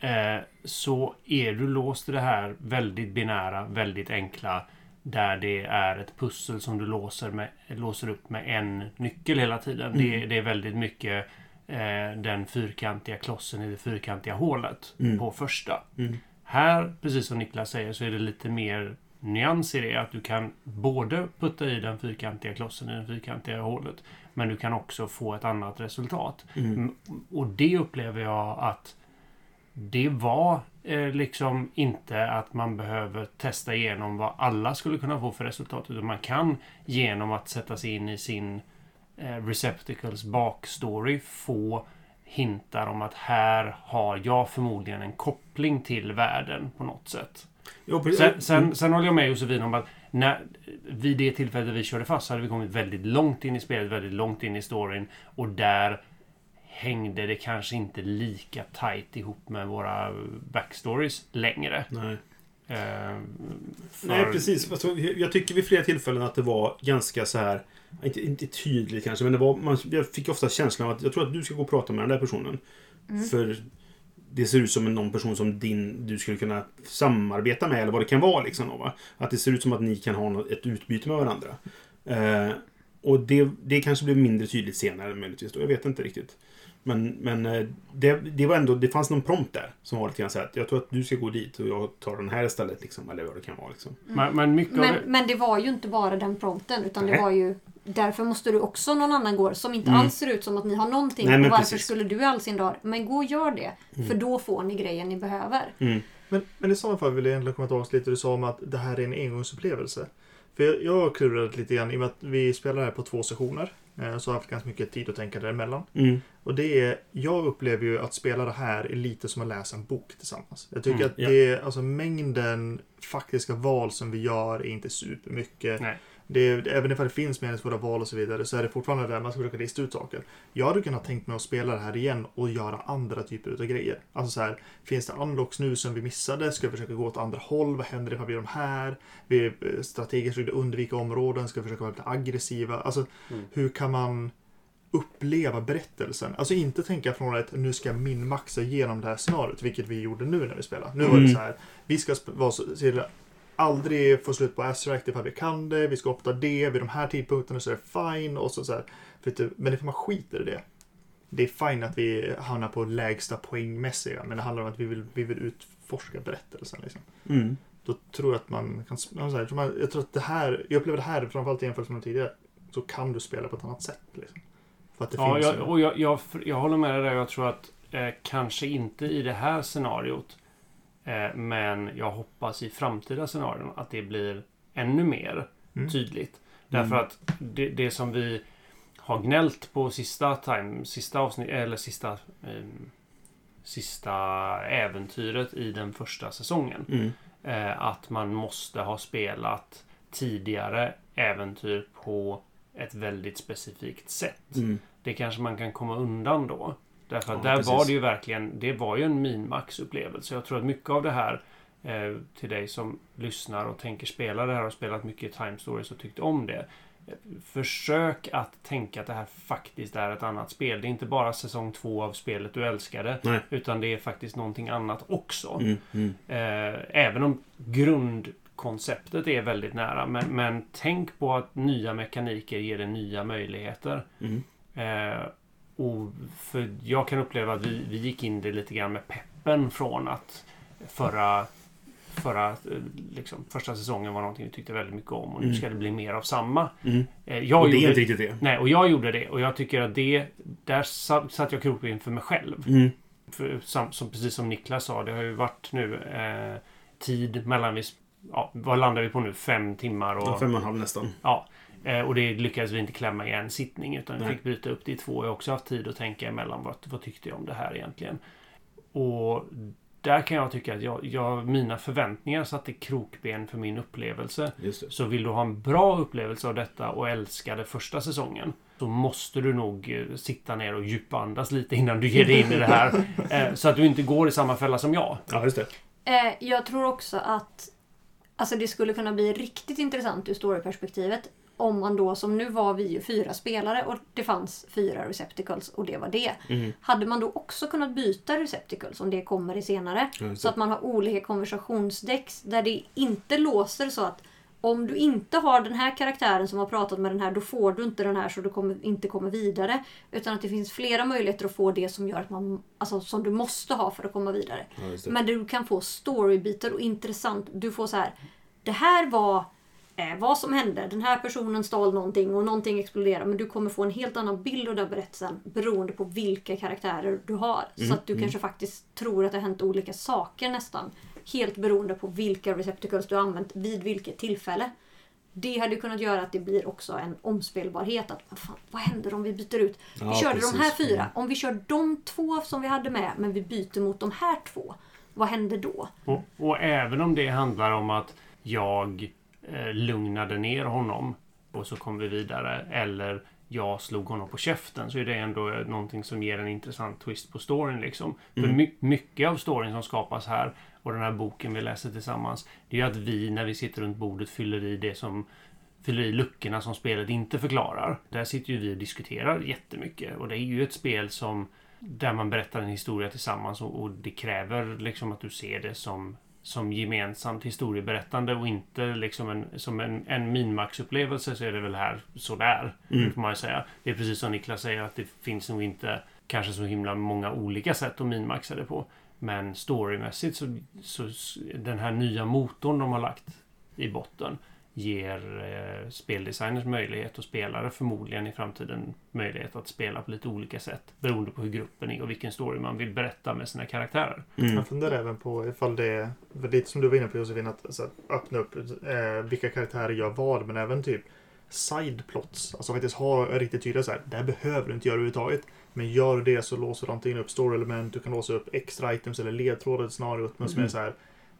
Eh, så är du låst i det här väldigt binära, väldigt enkla. Där det är ett pussel som du låser, med, låser upp med en nyckel hela tiden. Det, Mm. det är väldigt mycket eh, den fyrkantiga klossen i det fyrkantiga hålet Mm. på första. Mm. Här, precis som Niklas säger, så är det lite mer nyans i det. Att du kan både putta i den fyrkantiga klossen i det fyrkantiga hålet. Men du kan också få ett annat resultat. Mm, Och det upplever jag att det var eh, liksom inte att man behöver testa igenom vad alla skulle kunna få för resultat. Utan man kan genom att sätta sig in i sin eh, receptacles backstory få hintar om att här har jag förmodligen en koppling till världen på något sätt. Jo. Sen, sen, sen håller jag med Josefin om att när, vid det tillfället vi körde fast så hade vi kommit väldigt långt in i spelet, väldigt långt in i storyn. Och där hängde det kanske inte lika tight ihop med våra backstories längre. Nej. Eh, för- Nej, precis. Alltså, jag tycker vid flera tillfällen att det var ganska så här... Inte, inte tydligt kanske, men det var, man, jag fick ofta känslan av att jag tror att du ska gå och prata med den där personen. Mm. För det ser ut som en någon person som din, du skulle kunna samarbeta med eller vad det kan vara. Liksom, va? Att det ser ut som att ni kan ha något, ett utbyte med varandra. Eh, och det, det kanske blev mindre tydligt senare möjligtvis. Då. Jag vet inte riktigt. Men, men eh, det, det var ändå, det fanns någon prompt där som var lite grann så att jag tror att du ska gå dit och jag tar den här istället. Liksom, eller vad det kan vara. Liksom. men, men mycket av Men, det... men det var ju inte bara den prompten utan det Nej. var ju Därför måste du också någon annan gå som inte Mm. alls ser ut som att ni har någonting. Nej, och varför precis. skulle du all sin dag? Men gå och gör det. För då får ni grejen ni behöver. Mm. Men, men i sådana fall vill jag egentligen komma tillbaka lite du sa om att det här är en engångsupplevelse. För jag, jag har klurat lite grann i och med att vi spelar här på två sessioner. Eh, Så har jag haft ganska mycket tid att tänka däremellan. Mm. Och det är, jag upplever ju att spela det här är lite som att läsa en bok tillsammans. Jag tycker Mm, att ja. det är, alltså mängden faktiska val som vi gör är inte supermycket. Nej. Det är, även ifall det finns meningsfulla val och så vidare så är det fortfarande där man ska försöka lista ut saker. Jag hade kunnat tänkt mig att spela det här igen och göra andra typer av grejer. Alltså så här, finns det unlocks nu som vi missade? Ska vi försöka gå åt andra håll? Vad händer ifall vi gör de här? Vi eh, strategiskt försökte undvika områden. Ska vi försöka vara lite aggressiva? Alltså, Mm. hur kan man uppleva berättelsen? Alltså inte tänka från att nu ska jag minmaxa igenom det här scenariot, vilket vi gjorde nu när vi spelade. Nu var det Mm. så här, vi ska vara så, aldrig få slut på ifall vi kan det. Vi ska opta det. Vid de här tidpunkterna så är det fine. Och så, så här, du, men ifall man skiter i det. Det är fine att vi hamnar på lägsta poängmässiga. Men det handlar om att vi vill, vi vill utforska berättelsen. Liksom. Mm. Då tror jag att man kan... Jag, tror man, jag tror att det här... Jag upplever det här, framförallt i jämförelse med tidigare. Så kan du spela på ett annat sätt. Liksom. För att det Ja, finns... jag, och jag, jag, jag håller med dig där. Jag tror att eh, kanske inte i det här scenariot. Eh, men jag hoppas i framtida scenarion att det blir ännu mer Mm. tydligt. Därför Mm. att det, det som vi har gnällt på sista time, sista avsnitt, eller sista ehm, sista äventyret i den första säsongen. Mm. Eh, att man måste ha spelat tidigare äventyr på ett väldigt specifikt sätt. Mm. Det kanske man kan komma undan då. Därför att Ja, där precis. var det ju verkligen, det var ju en minmax-upplevelse. Jag tror att mycket av det här eh, till dig som lyssnar och tänker spela det här och spelat mycket Time Stories och tyckt om det. Försök att tänka att det här faktiskt är ett annat spel. Det är inte bara säsong två av spelet du älskade. Nej. Utan det är faktiskt någonting annat också. Mm. Mm. Eh, även om grundkonceptet är väldigt nära. Men, men tänk på att nya mekaniker ger dig nya möjligheter. Mm. Eh, och för jag kan uppleva att vi, vi gick in det lite grann med peppen från att förra, förra eh, liksom, första säsongen var någonting vi tyckte väldigt mycket om och nu Mm. ska det bli mer av samma. Mm. Eh, jag Och det är inte riktigt det. Nej, och jag gjorde det och jag tycker att det där sa- satt jag krokben för mig själv. Mm. För, som, som, precis som Niklas sa, det har ju varit nu eh, tid mellan vi... Ja, vad landar vi på nu? Fem timmar och... Ja, fem och en halv nästan. Ja. Eh, och det lyckades vi inte klämma i en sittning utan vi Nej. fick byta upp det i två. Jag har också haft tid att tänka emellan. Vad, vad tyckte jag om det här egentligen? Och där kan jag tycka att jag, jag, mina förväntningar satte krokben för min upplevelse. Så vill du ha en bra upplevelse av detta och älska det första säsongen så måste du nog eh, sitta ner och djupandas lite innan du ger dig in i det här. Eh, så att du inte går i samma fälla som jag. Ja, just det. Jag tror också att alltså det skulle kunna bli riktigt intressant ur storyperspektivet. Om man då, som nu var vi ju fyra spelare och det fanns fyra receptacles och det var det. Mm. Hade man då också kunnat byta receptacles om det kommer i senare. Just Så att man har olika konversationsdäcks där det inte låser så att om du inte har den här karaktären som har pratat med den här, då får du inte den här så du kommer, inte kommer vidare. Utan att det finns flera möjligheter att få det som gör att man, alltså som du måste ha för att komma vidare. Ja. Men du kan få storybitar och intressant. Du får så här. Det här var eh, vad som hände. Den här personen stal någonting och någonting exploderade. Men du kommer få en helt annan bild av den berättelsen beroende på vilka karaktärer du har. Mm, Så att du kanske faktiskt tror att det har hänt olika saker nästan. Helt beroende på vilka receptacles du har använt vid vilket tillfälle. Det hade kunnat göra att det blir också en omspelbarhet. Att, vad, fan, vad händer om vi byter ut? Vi Ja, körde de här precis. fyra. Mm. Om vi kör de två som vi hade med, men vi byter mot de här två. Vad händer då? Och, och även om det handlar om att jag lugnade ner honom och så kom vi vidare. Eller jag slog honom på käften. Så är det ändå eh, någonting som ger en intressant twist på storyn. Liksom. För Mm. my- mycket av storyn som skapas här och den här boken vi läser tillsammans. Det är ju att vi när vi sitter runt bordet fyller i det som fyller i luckorna som spelet inte förklarar. Där sitter ju vi och diskuterar jättemycket. Och det är ju ett spel som där man berättar en historia tillsammans och, och det kräver liksom att du ser det som som gemensamt historieberättande och inte liksom en, som en, en minmax-upplevelse så är det väl här sådär. Mm. Får man ju säga. Det är precis som Niklas säger att det finns nog inte kanske så himla många olika sätt att minmaxa det på. Men storymässigt så, så den här nya motorn de har lagt i botten ger eh, speldesigners möjlighet och spelare förmodligen i framtiden möjlighet att spela på lite olika sätt beroende på hur gruppen är och vilken story man vill berätta med sina karaktärer. Mm. Jag funderar även på ifall det är, lite som du var inne på Josefin, att alltså, öppna upp eh, vilka karaktärer gör vad, men även typ sideplots. Alltså faktiskt ha riktigt tydliga så här. Det här behöver du inte göra överhuvudtaget. Men gör du det så låser du antingen upp story-element, du kan låsa upp extra items eller ledtrådar i scenariot. Men som är Mm. så här.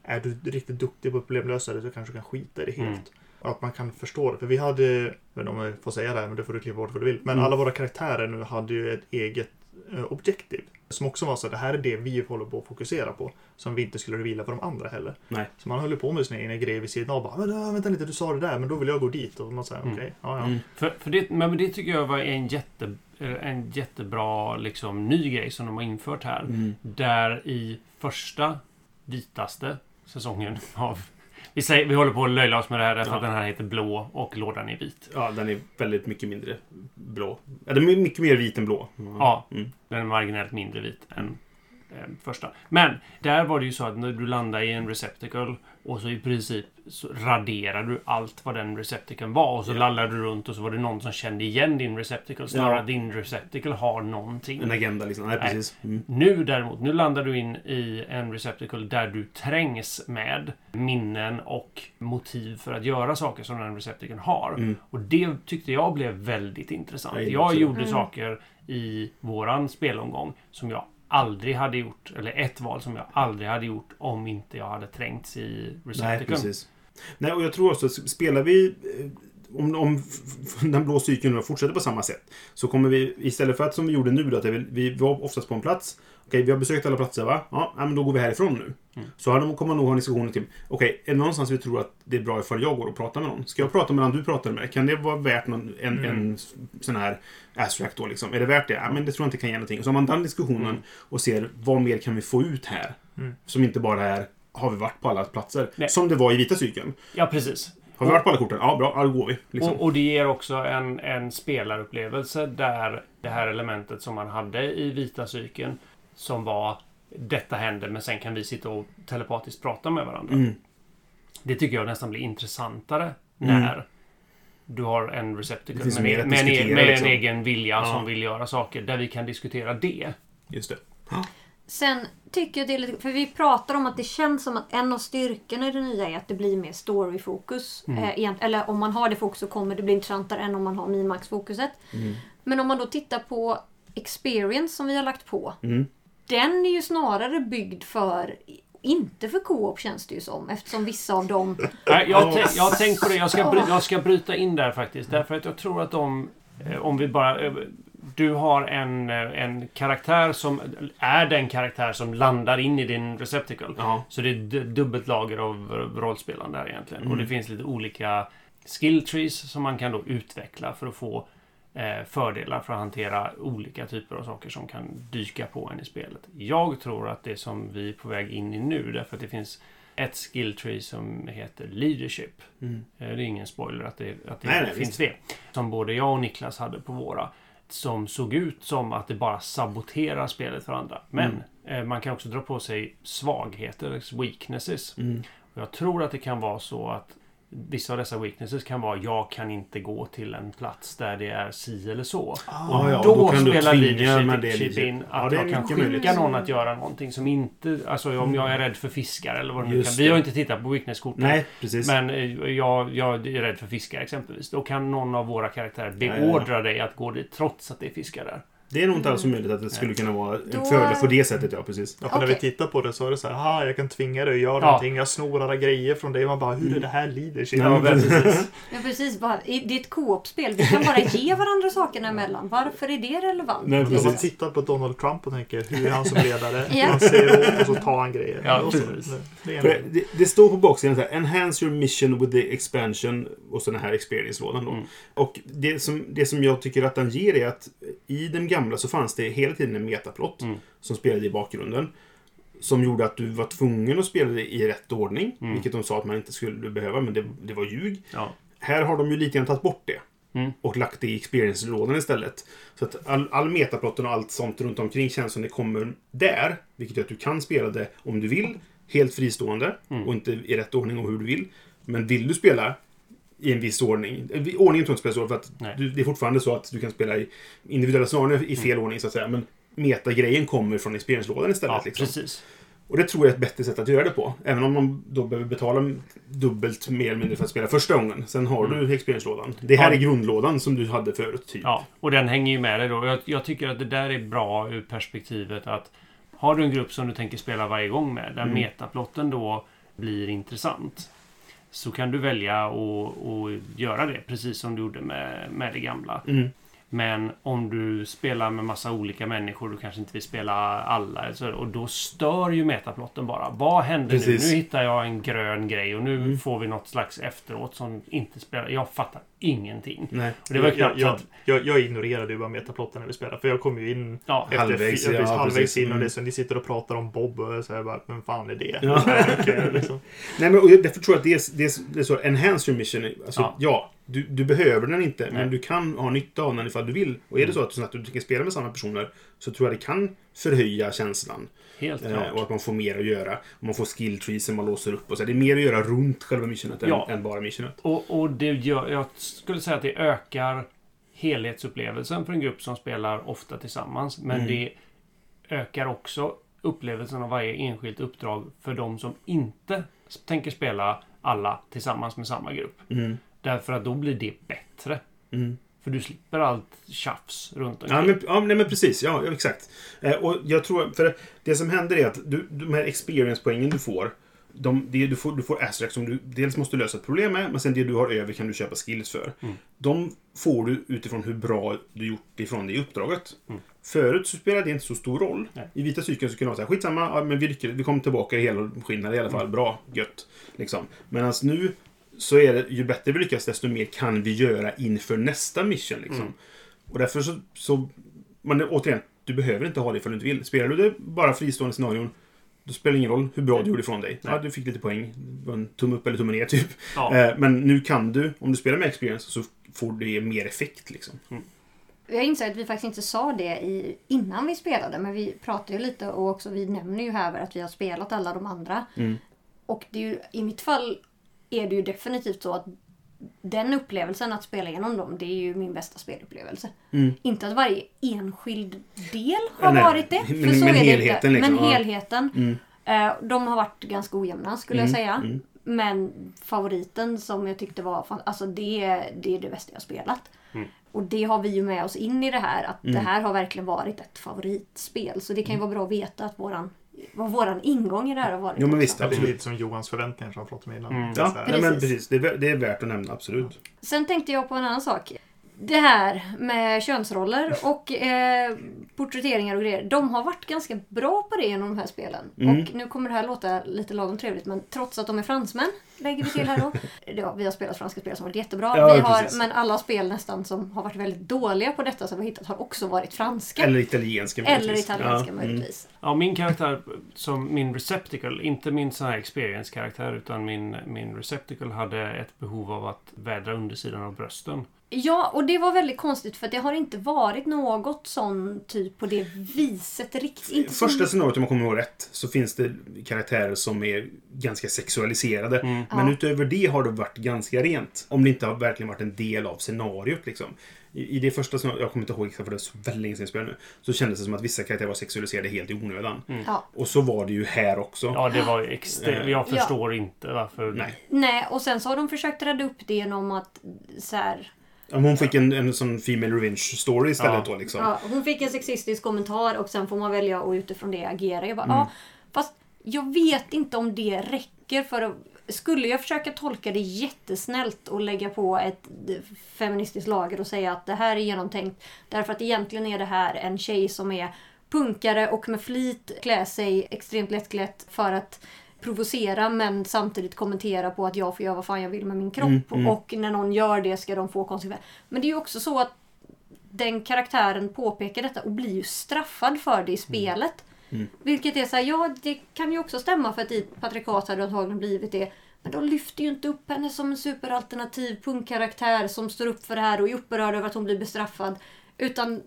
Är du riktigt duktig på problemlösare så kanske du kan skita i det helt. Mm. Att man kan förstå det. För vi hade, inte om jag får säga det här, men det får du klippa bort vad du vill. Men Mm. alla våra karaktärer nu hade ju ett eget eh, objektiv. Som också var så att det här är det vi håller på att fokusera på. Som vi inte skulle vila för de andra heller. Nej. Så man höll på med sina egna grejer vid sidan av. Bara, men, äh, vänta lite, du sa det där, men då vill jag gå dit. Och man säger, Mm. okej, ja, ja. Mm. För, för det, men det tycker jag var en, jätte, en jättebra liksom, ny grej som de har infört här. Mm. Där i första vitaste säsongen av... Vi, säger, vi håller på att löjla oss med det här därför Ja. att den här heter blå och lådan är vit. Ja, den är väldigt mycket mindre blå. Är mycket mer vit än blå. Ja, Mm. den är marginellt mindre vit än första. Men där var det ju så att när du landade i en receptacle och så i princip så raderade du allt vad den receptaclen var och så Ja. lallade du runt och så var det någon som kände igen din receptacle snarare Ja. att din receptacle har någonting. En agenda liksom. Nej, precis. Mm. Nu däremot, nu landar du in i en receptacle där du trängs med minnen och motiv för att göra saker som den receptaclen har. Mm. Och det tyckte jag blev väldigt intressant. Jag Jag gjorde Mm. saker i våran spelomgång som jag aldrig hade gjort, eller ett val som jag aldrig hade gjort om inte jag hade trängts i Nej, receptaclen. precis. Nej, och jag tror också att spelar vi... eh, Om, om den blå cykeln fortsätter på samma sätt så kommer vi istället för att som vi gjorde nu då, att är- vi var oftast på en plats. Okej, vi har besökt alla platser va? Ja, men då går vi härifrån nu. Mm. Så de, kommer man nog ha en diskussion till. Okej, är det någonstans vi tror att det är bra ifall jag går och pratar med någon? Ska jag prata med någon du pratar med? Kan det vara värt någon, en, Mm. en sån här abstract då liksom? Är det värt det? Ja, men det tror jag inte kan ge någonting. Så har man den diskussionen Mm. och ser vad mer kan vi få ut här? Mm. Som inte bara är har vi varit på alla platser? Nej. Som det var i vita cykeln. Ja, precis. Har vi varit på alla korten? Ja, bra. Ja, då går vi. Liksom. Och, och det ger också en, en spelarupplevelse där det här elementet som man hade i vita cykeln som var detta händer men sen kan vi sitta och telepatiskt prata med varandra. Mm. Det tycker jag nästan blir intressantare Mm. när du har en finns med, att med, en, med liksom. en egen vilja Ja. som vill göra saker där vi kan diskutera det. Just det. Sen tycker jag det är lite... För vi pratar om att det känns som att en av styrkorna i det nya är att det blir mer storyfokus. Mm. Eh, eller om man har det fokus så kommer det bli intressantare än om man har Minimax-fokuset. Mm. Men om man då tittar på Experience som vi har lagt på. Mm. Den är ju snarare byggd för... Inte för co-op känns det ju som. Eftersom vissa av dem... Nej, jag, har tänkt- på det. Jag ska, jag ska bryta in där faktiskt. Därför att jag tror att de... eh, Om vi bara... eh, Du har en, eh, en karaktär som är den karaktär som landar in i din receptacle. Ja. Så det är dubbelt lager av rollspelande där egentligen. Och Mm. det finns lite olika skill trees som man kan då utveckla för att få fördelar för att hantera olika typer av saker som kan dyka på en i spelet. Jag tror att det som vi är på väg in i nu, därför att det finns ett skill tree som heter leadership. Mm. Eh, Det är ingen spoiler att det, att det Nej, finns det. Som både jag och Niklas hade på våra. Som såg ut som att det bara saboterar spelet för andra. Men eh, man kan också dra på sig svagheter, weaknesses. Mm. Och jag tror att det kan vara så att vissa av dessa weaknesses kan vara jag kan inte gå till en plats där det är si eller så. Ah, och ja, då, då spelar leadership in Ja, att är jag kan skicka möjligt. någon att göra någonting som inte... Alltså om jag är rädd för fiskar eller vad det nu kan. Vi har inte tittat på weakness-korten. Men eh, jag, jag är rädd för fiskar exempelvis. Då kan någon av våra karaktärer ja, ja. beordra dig att gå dit trots att det är fiskar där. Det är nog inte alls omöjligt att det skulle kunna vara en Då- fördel på det sättet, ja precis. Ja, för när vi Okej. tittar på det så är det så här, "Aha, jag kan tvinga dig att göra Ja. någonting, jag snor alla grejer från dig. Man bara, hur är det här leadership? Ja, men precis. Ja, precis. Bara, i- det är ett co-op-spel. Vi kan bara ge varandra sakerna emellan. Varför är det relevant? Nej, Om man precis. tittar på Donald Trump och tänker, hur är han som ledare? Ja. Han säger åt och så tar han grejer. Ja, Och så, precis. det, det är För en, det, det står på baksidan så här, Enhance your mission with the expansion och så den här experience-lådan då. Mm. Och det som, det som jag tycker att den ger är att i den gamla så fanns det hela tiden en metaplott Mm. som spelade i bakgrunden. Som gjorde att du var tvungen att spela det i rätt ordning. Mm. Vilket de sa att man inte skulle behöva, men det, det var ljug. Ja. Här har de ju lite grann tagit bort det. Mm. Och lagt det i experience-lådan istället. Så att all, all metaplotten och allt sånt runt omkring känns som det kommer där. Vilket gör att du kan spela det om du vill. Helt fristående. Mm. Och inte i rätt ordning och hur du vill. Men vill du spela i en viss ordning. Ordningen tror jag inte spelar så för att du, det är fortfarande så att du kan spela i individuella scenarier Mm. i fel ordning så att säga. Men metagrejen kommer från experience-lådan istället. Ja, liksom. precis. Och det tror jag är ett bättre sätt att göra det på. Även om man då behöver betala dubbelt mer eller mindre för att spela första gången. Sen har du experience-lådan. Det här Mm. Ja. är grundlådan som du hade förut. Typ. Ja, och den hänger ju med dig då. Jag, jag tycker att det där är bra ur perspektivet att har du en grupp som du tänker spela varje gång med, där Mm. metaplotten då blir intressant. Så kan du välja att göra det, precis som du gjorde med, med det gamla. Mm. Men om du spelar med massa olika människor, du kanske inte vill spela alla, och då stör ju metaplotten bara. Vad händer Precis. nu? Nu hittar jag en grön grej och nu Mm. får vi något slags efteråt som inte spelar. Jag fattar ingenting. Nej. Och det var jag, jag, att... jag, jag ignorerade ju bara metaplotten när vi spelade. För jag kom ju in Ja, efter Halvvägs, ja, halvvägs in och Mm. det, så ni sitter och pratar om Bob och så här bara, men fan är det? Ja. Liksom. Nej, men och jag- därför tror jag att det är, det är, det är så. Enhance your mission. Alltså, Ja. ja. Du, du behöver den inte, Nej. men du kan ha nytta av den ifall du vill. Och är det så att du, att du tänker spela med samma personer så tror jag det kan förhöja känslan. helt Eh, klart. och att man får mer att göra. Man får skill trees som man låser upp. Och så. Det är mer att göra runt själva missionet än, Ja. än bara missionet. Och, och det gör, jag skulle säga att det ökar helhetsupplevelsen för en grupp som spelar ofta tillsammans. Men Mm. det ökar också upplevelsen av varje enskilt uppdrag för de som inte tänker spela alla tillsammans med samma grupp. Mm. Därför att då blir det bättre. Mm. För du slipper allt tjafs runt omkring. Ja, men, ja nej, men precis. Ja, exakt. Eh, och jag tror, för det som händer är att du, de här experience-poängen du får, de, det, du får, du får Azrac som du dels måste lösa ett problem med, men sen det du har över kan du köpa skills för. Mm. De får du utifrån hur bra du gjort ifrån det i uppdraget. Mm. Förut så spelade det inte så stor roll. Nej. I vita cykeln så kunde man säga skitsamma, ja, men vi, lyckades, vi kom tillbaka i hela skinnade i alla fall. Mm. Bra, gött. Liksom. Medan nu så är det, ju bättre vi lyckas, desto mer kan vi göra inför nästa mission. Liksom. Mm. Och därför så, så... Men återigen, du behöver inte ha det för du inte vill. Spelar du det bara fristående scenarion, då spelar det ingen roll hur bra du gjorde ifrån dig. Nej. Ja, du fick lite poäng. En tumme upp eller tumme ner, typ. Ja. Eh, men nu kan du, om du spelar med experience, så får det mer effekt. Liksom. Jag inser att vi faktiskt inte sa det i, innan vi spelade, men vi pratade ju lite och också vi nämner ju här att vi har spelat alla de andra. Mm. Och det är ju, i mitt fall är det ju definitivt så att den upplevelsen att spela igenom dem, det är ju min bästa spelupplevelse. Mm. Inte att varje enskild del har Ja, varit det. Men- För så men är det helheten inte. liksom, Men helheten. Mm. Eh, de har varit ganska ojämna skulle Mm, jag säga. mm. Men favoriten som jag tyckte var alltså det, är- det är det bästa jag spelat. Mm. Och det har vi ju med oss in i det här. Att Mm. det här har verkligen varit ett favoritspel. Så det kan ju vara bra att veta att våran, vad våran ingång i det här har varit. Jo, men visst, Det blir absolut. lite som Johans förväntningar som han pratade med innan. Mm. Det är Ja, nej, men Precis. precis. Det är, det är värt att nämna, absolut. Sen tänkte jag på en annan sak. Det här med könsroller och eh, porträtteringar och grejer. De har varit ganska bra på det genom de här spelen. Mm. Och nu kommer det här låta lite lagom trevligt men trots att de är fransmän, lägger vi till här då. ja, vi har spelat franska spel som varit jättebra. Ja, vi har, precis. men alla spel nästan som har varit väldigt dåliga på detta som vi har hittat har också varit franska. Eller italienska Eller möjligtvis. italienska Ja, mm. möjligtvis. Ja, min karaktär som min receptacle, inte min sån här experience-karaktär utan min, min receptacle hade ett behov av att vädra undersidan av brösten. Ja, och det var väldigt konstigt för det har inte varit något sån typ på det viset riktigt. Första scenariot, om jag kommer ihåg rätt, så finns det karaktärer som är ganska sexualiserade. Mm. Men Ja. utöver det har det varit ganska rent. Om det inte har verkligen varit en del av scenariot. Liksom. I, I det första scenariot, jag kommer inte ihåg exakt för det är så väldigt länge sedan jag spelade nu, så kändes det som att vissa karaktärer var sexualiserade helt i onödan. Ja. Och så var det ju här också. Ja, det var extremt. Jag Ja. förstår inte varför. Nej. Nej, och sen så har de försökt rädda upp det genom att så här, Ja, Hon fick en, en sån Female Revenge story istället Ja. då liksom. ja, hon fick en sexistisk kommentar och sen får man välja att utifrån det agera. Jag bara, Mm. ja, fast jag vet inte om det räcker för att skulle jag försöka tolka det jättesnällt och lägga på ett feministiskt lager och säga att det här är genomtänkt därför att egentligen är det här en tjej som är punkare och med flit klä sig extremt lättklätt för att provocera men samtidigt kommentera på att jag får göra vad fan jag vill med min kropp Mm, mm. och när någon gör det ska de få konsekvenser. Men det är ju också så att den karaktären påpekar detta och blir ju straffad för det i spelet. Mm. Vilket är så här, ja det kan ju också stämma för att i ett patrikat hade det antagligen blivit det. Men de lyfter ju inte upp henne som en superalternativ punkkaraktär som står upp för det här och är upprörd över att hon blir bestraffad. Utan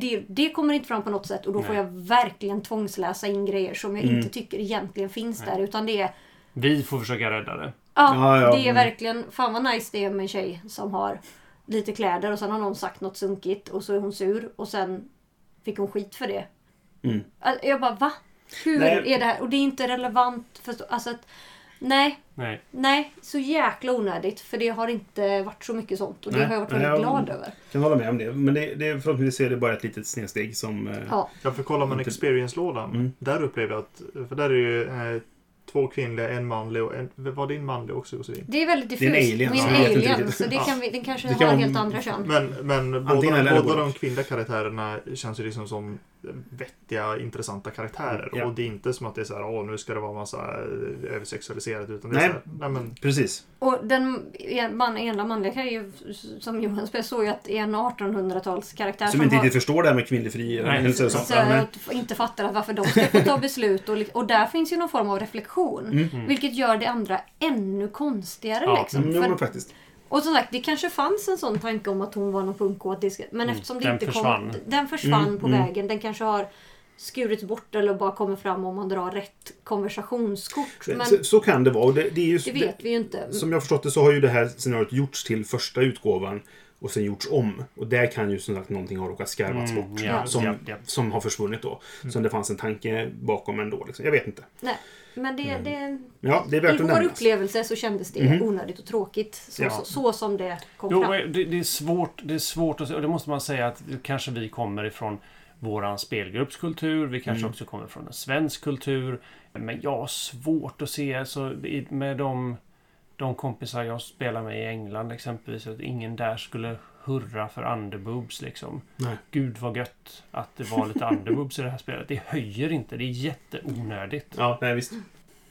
det, det kommer inte fram på något sätt och då får Nej. jag verkligen tvångsläsa in grejer som jag Mm. inte tycker egentligen finns Nej. där. Utan det är, Vi får försöka rädda det. ja, Ja, ja, det är mm. verkligen, fan vad nice det är med en tjej som har lite kläder och sen har någon sagt något sunkigt och så är hon sur och sen fick hon skit för det. Mm. Jag bara va? Hur Nej. är det här? Och det är inte relevant. För, alltså att, nej, Nej. nej, så jäkla onödigt. För det har inte varit så mycket sånt. Och det Nej, har jag varit väldigt jag- glad över. kan hålla med om det. Men det, det, förhoppningsvis är det bara ett litet snedsteg som... eh, Ja, Ja, för kollar man Inte- experience-lådan, Mm. där upplever jag att, för där är det ju eh, två kvinnliga, en manlig och en, var din manlig också Josefin? det är väldigt Det är en diffust. alien, Min inte alien. Så det Ja. kan vi, den kanske Det har kan vara- helt andra kön. Men, men båda, båda både de kvinnliga karaktärerna känns ju liksom som vettiga, intressanta karaktärer. Ja. Och det är inte som att det är så här, åh nu ska det vara massa eh, översexualiserat. Utan det är Nej. så här, nej men Precis. Och den en- man, ena manliga kan ju, som Johan spelar, såg ju att är en 1800-talskaraktär Som inte riktigt förstår det här med kvinnlig fri... Nej. eller så, så, att inte fattar att varför de ska få ta beslut. Och, och där finns ju någon form av reflektion. Mm. Vilket gör det andra ännu konstigare. Ja, liksom. Mm, jo, För- men faktiskt. Och som sagt, det kanske fanns en sån tanke om att hon var någon ska, men eftersom det inte försvann. kom... Den försvann Mm, på mm. vägen. Den kanske har skurits bort eller bara kommer fram om man drar rätt konversationskort. Men så, så kan det vara. Det, det är ju, det vet vi ju inte. Som jag förstått det så har ju det här scenariot gjorts till första utgåvan och sen gjorts om. Och där kan ju som sagt någonting ha råkat skarvats Mm, bort. ja, som, ja, ja. som har försvunnit då. Som det fanns en tanke bakom ändå. Liksom. Jag vet inte. Nej, men det, Mm. det, Ja, det är I värt att vår upplevelse så kändes det Mhm. onödigt och tråkigt. Så, Ja. så, så som det kom Jo, fram. det, det, är svårt, det är svårt att se, och det måste man säga att kanske vi kommer ifrån våran spelgruppskultur. Vi kanske Mm. också kommer från en svensk kultur. Men jag har svårt att se, så i- med de, de kompisar jag spelar med i England exempelvis, att ingen där skulle hurra för underboobs liksom. Nej. Gud vad gött att det var lite underboobs i det här spelet. Det höjer inte, det är jätteonödigt. Ja, nej visst.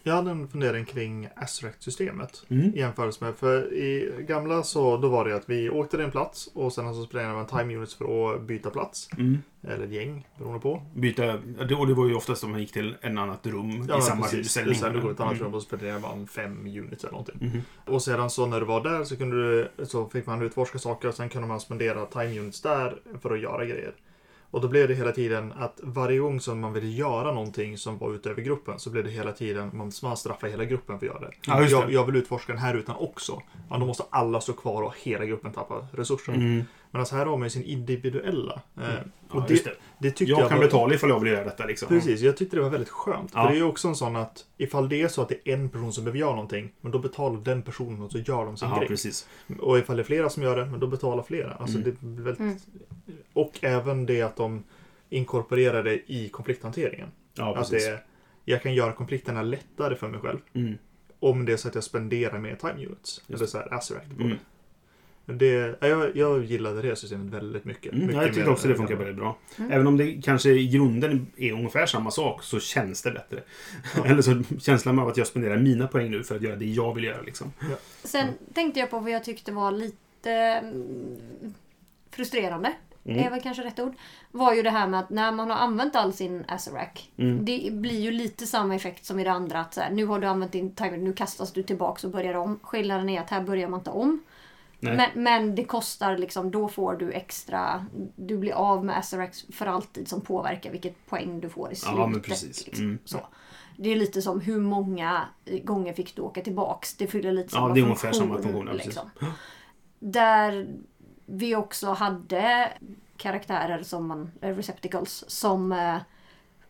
Jag hade en fundering kring Azurect-systemet. Mm. I jämförelse med, för i gamla så då var det att vi åkte till en plats och sen så spelade man time units för att byta plats. Mm. Eller ett gäng, beroende på. Byta, ja, och det var ju oftast om man gick till en annat rum i men samma precis. hus. Eller så här, du går till ett annat Mm. rum och spenderar man fem units eller någonting. Mhm. Och sedan så när du var där så, kunde du, så fick man utforska saker och sen kunde man spendera time units där för att göra grejer. Och då blev det hela tiden att varje gång som man ville göra någonting som var utöver gruppen så blev det hela tiden man, man straffar hela gruppen för att göra det. Ja, det. jag, jag vill utforska den här rutan också. Ja, då måste alla stå kvar och hela gruppen tappa resurser. Mm. Men alltså här har man ju sin individuella. Eh, och Ja, det, just det. Det tyckte Jag jag kan var- betala ifall jag vill göra detta. Liksom. Precis, jag tyckte det var väldigt skönt. Ja. För det är ju också en sån att ifall det är så att det är en person som behöver göra någonting, men då betalar den personen och så gör de sin Ja, grej. precis. Och ifall det är flera som gör det, men då betalar flera. Alltså Mm. det väldigt... Mm. Och även det att de inkorporerar det i konflikthanteringen. Ja, att precis. det, jag kan göra konflikterna lättare för mig själv. Mm. Om det är så att jag spenderar mer time units. Just Eller så här på Mm. det. Men det. ja, Jag, jag gillade det systemet väldigt mycket. Mm, mycket ja, jag tycker också det funkar väldigt bra. Mm. Även om det kanske i grunden är ungefär samma sak så känns det bättre. Eller så känslan av att jag spenderar mina poäng nu för att göra det jag vill göra. Liksom. Sen tänkte jag på vad jag tyckte var lite mm, frustrerande. Mm. är väl kanske rätt ord. Var ju det här med att när man har använt all sin Azerac. Mm. Det blir ju lite samma effekt som i det andra. Att så här, nu har du använt din timer, nu kastas du tillbaks och börjar om. Skillnaden är att här börjar man inte om. Men, men det kostar liksom, då får du extra, du blir av med Azerac för alltid som påverkar vilket poäng du får i slutet. Ja, men precis. Liksom. Mm. Så. Det är lite som hur många gånger fick du åka tillbaks. Det fyller lite Ja, samma det är ungefär samma funktion, ja, precis. liksom. Där vi också hade karaktärer som man, eh, receptacles, som eh,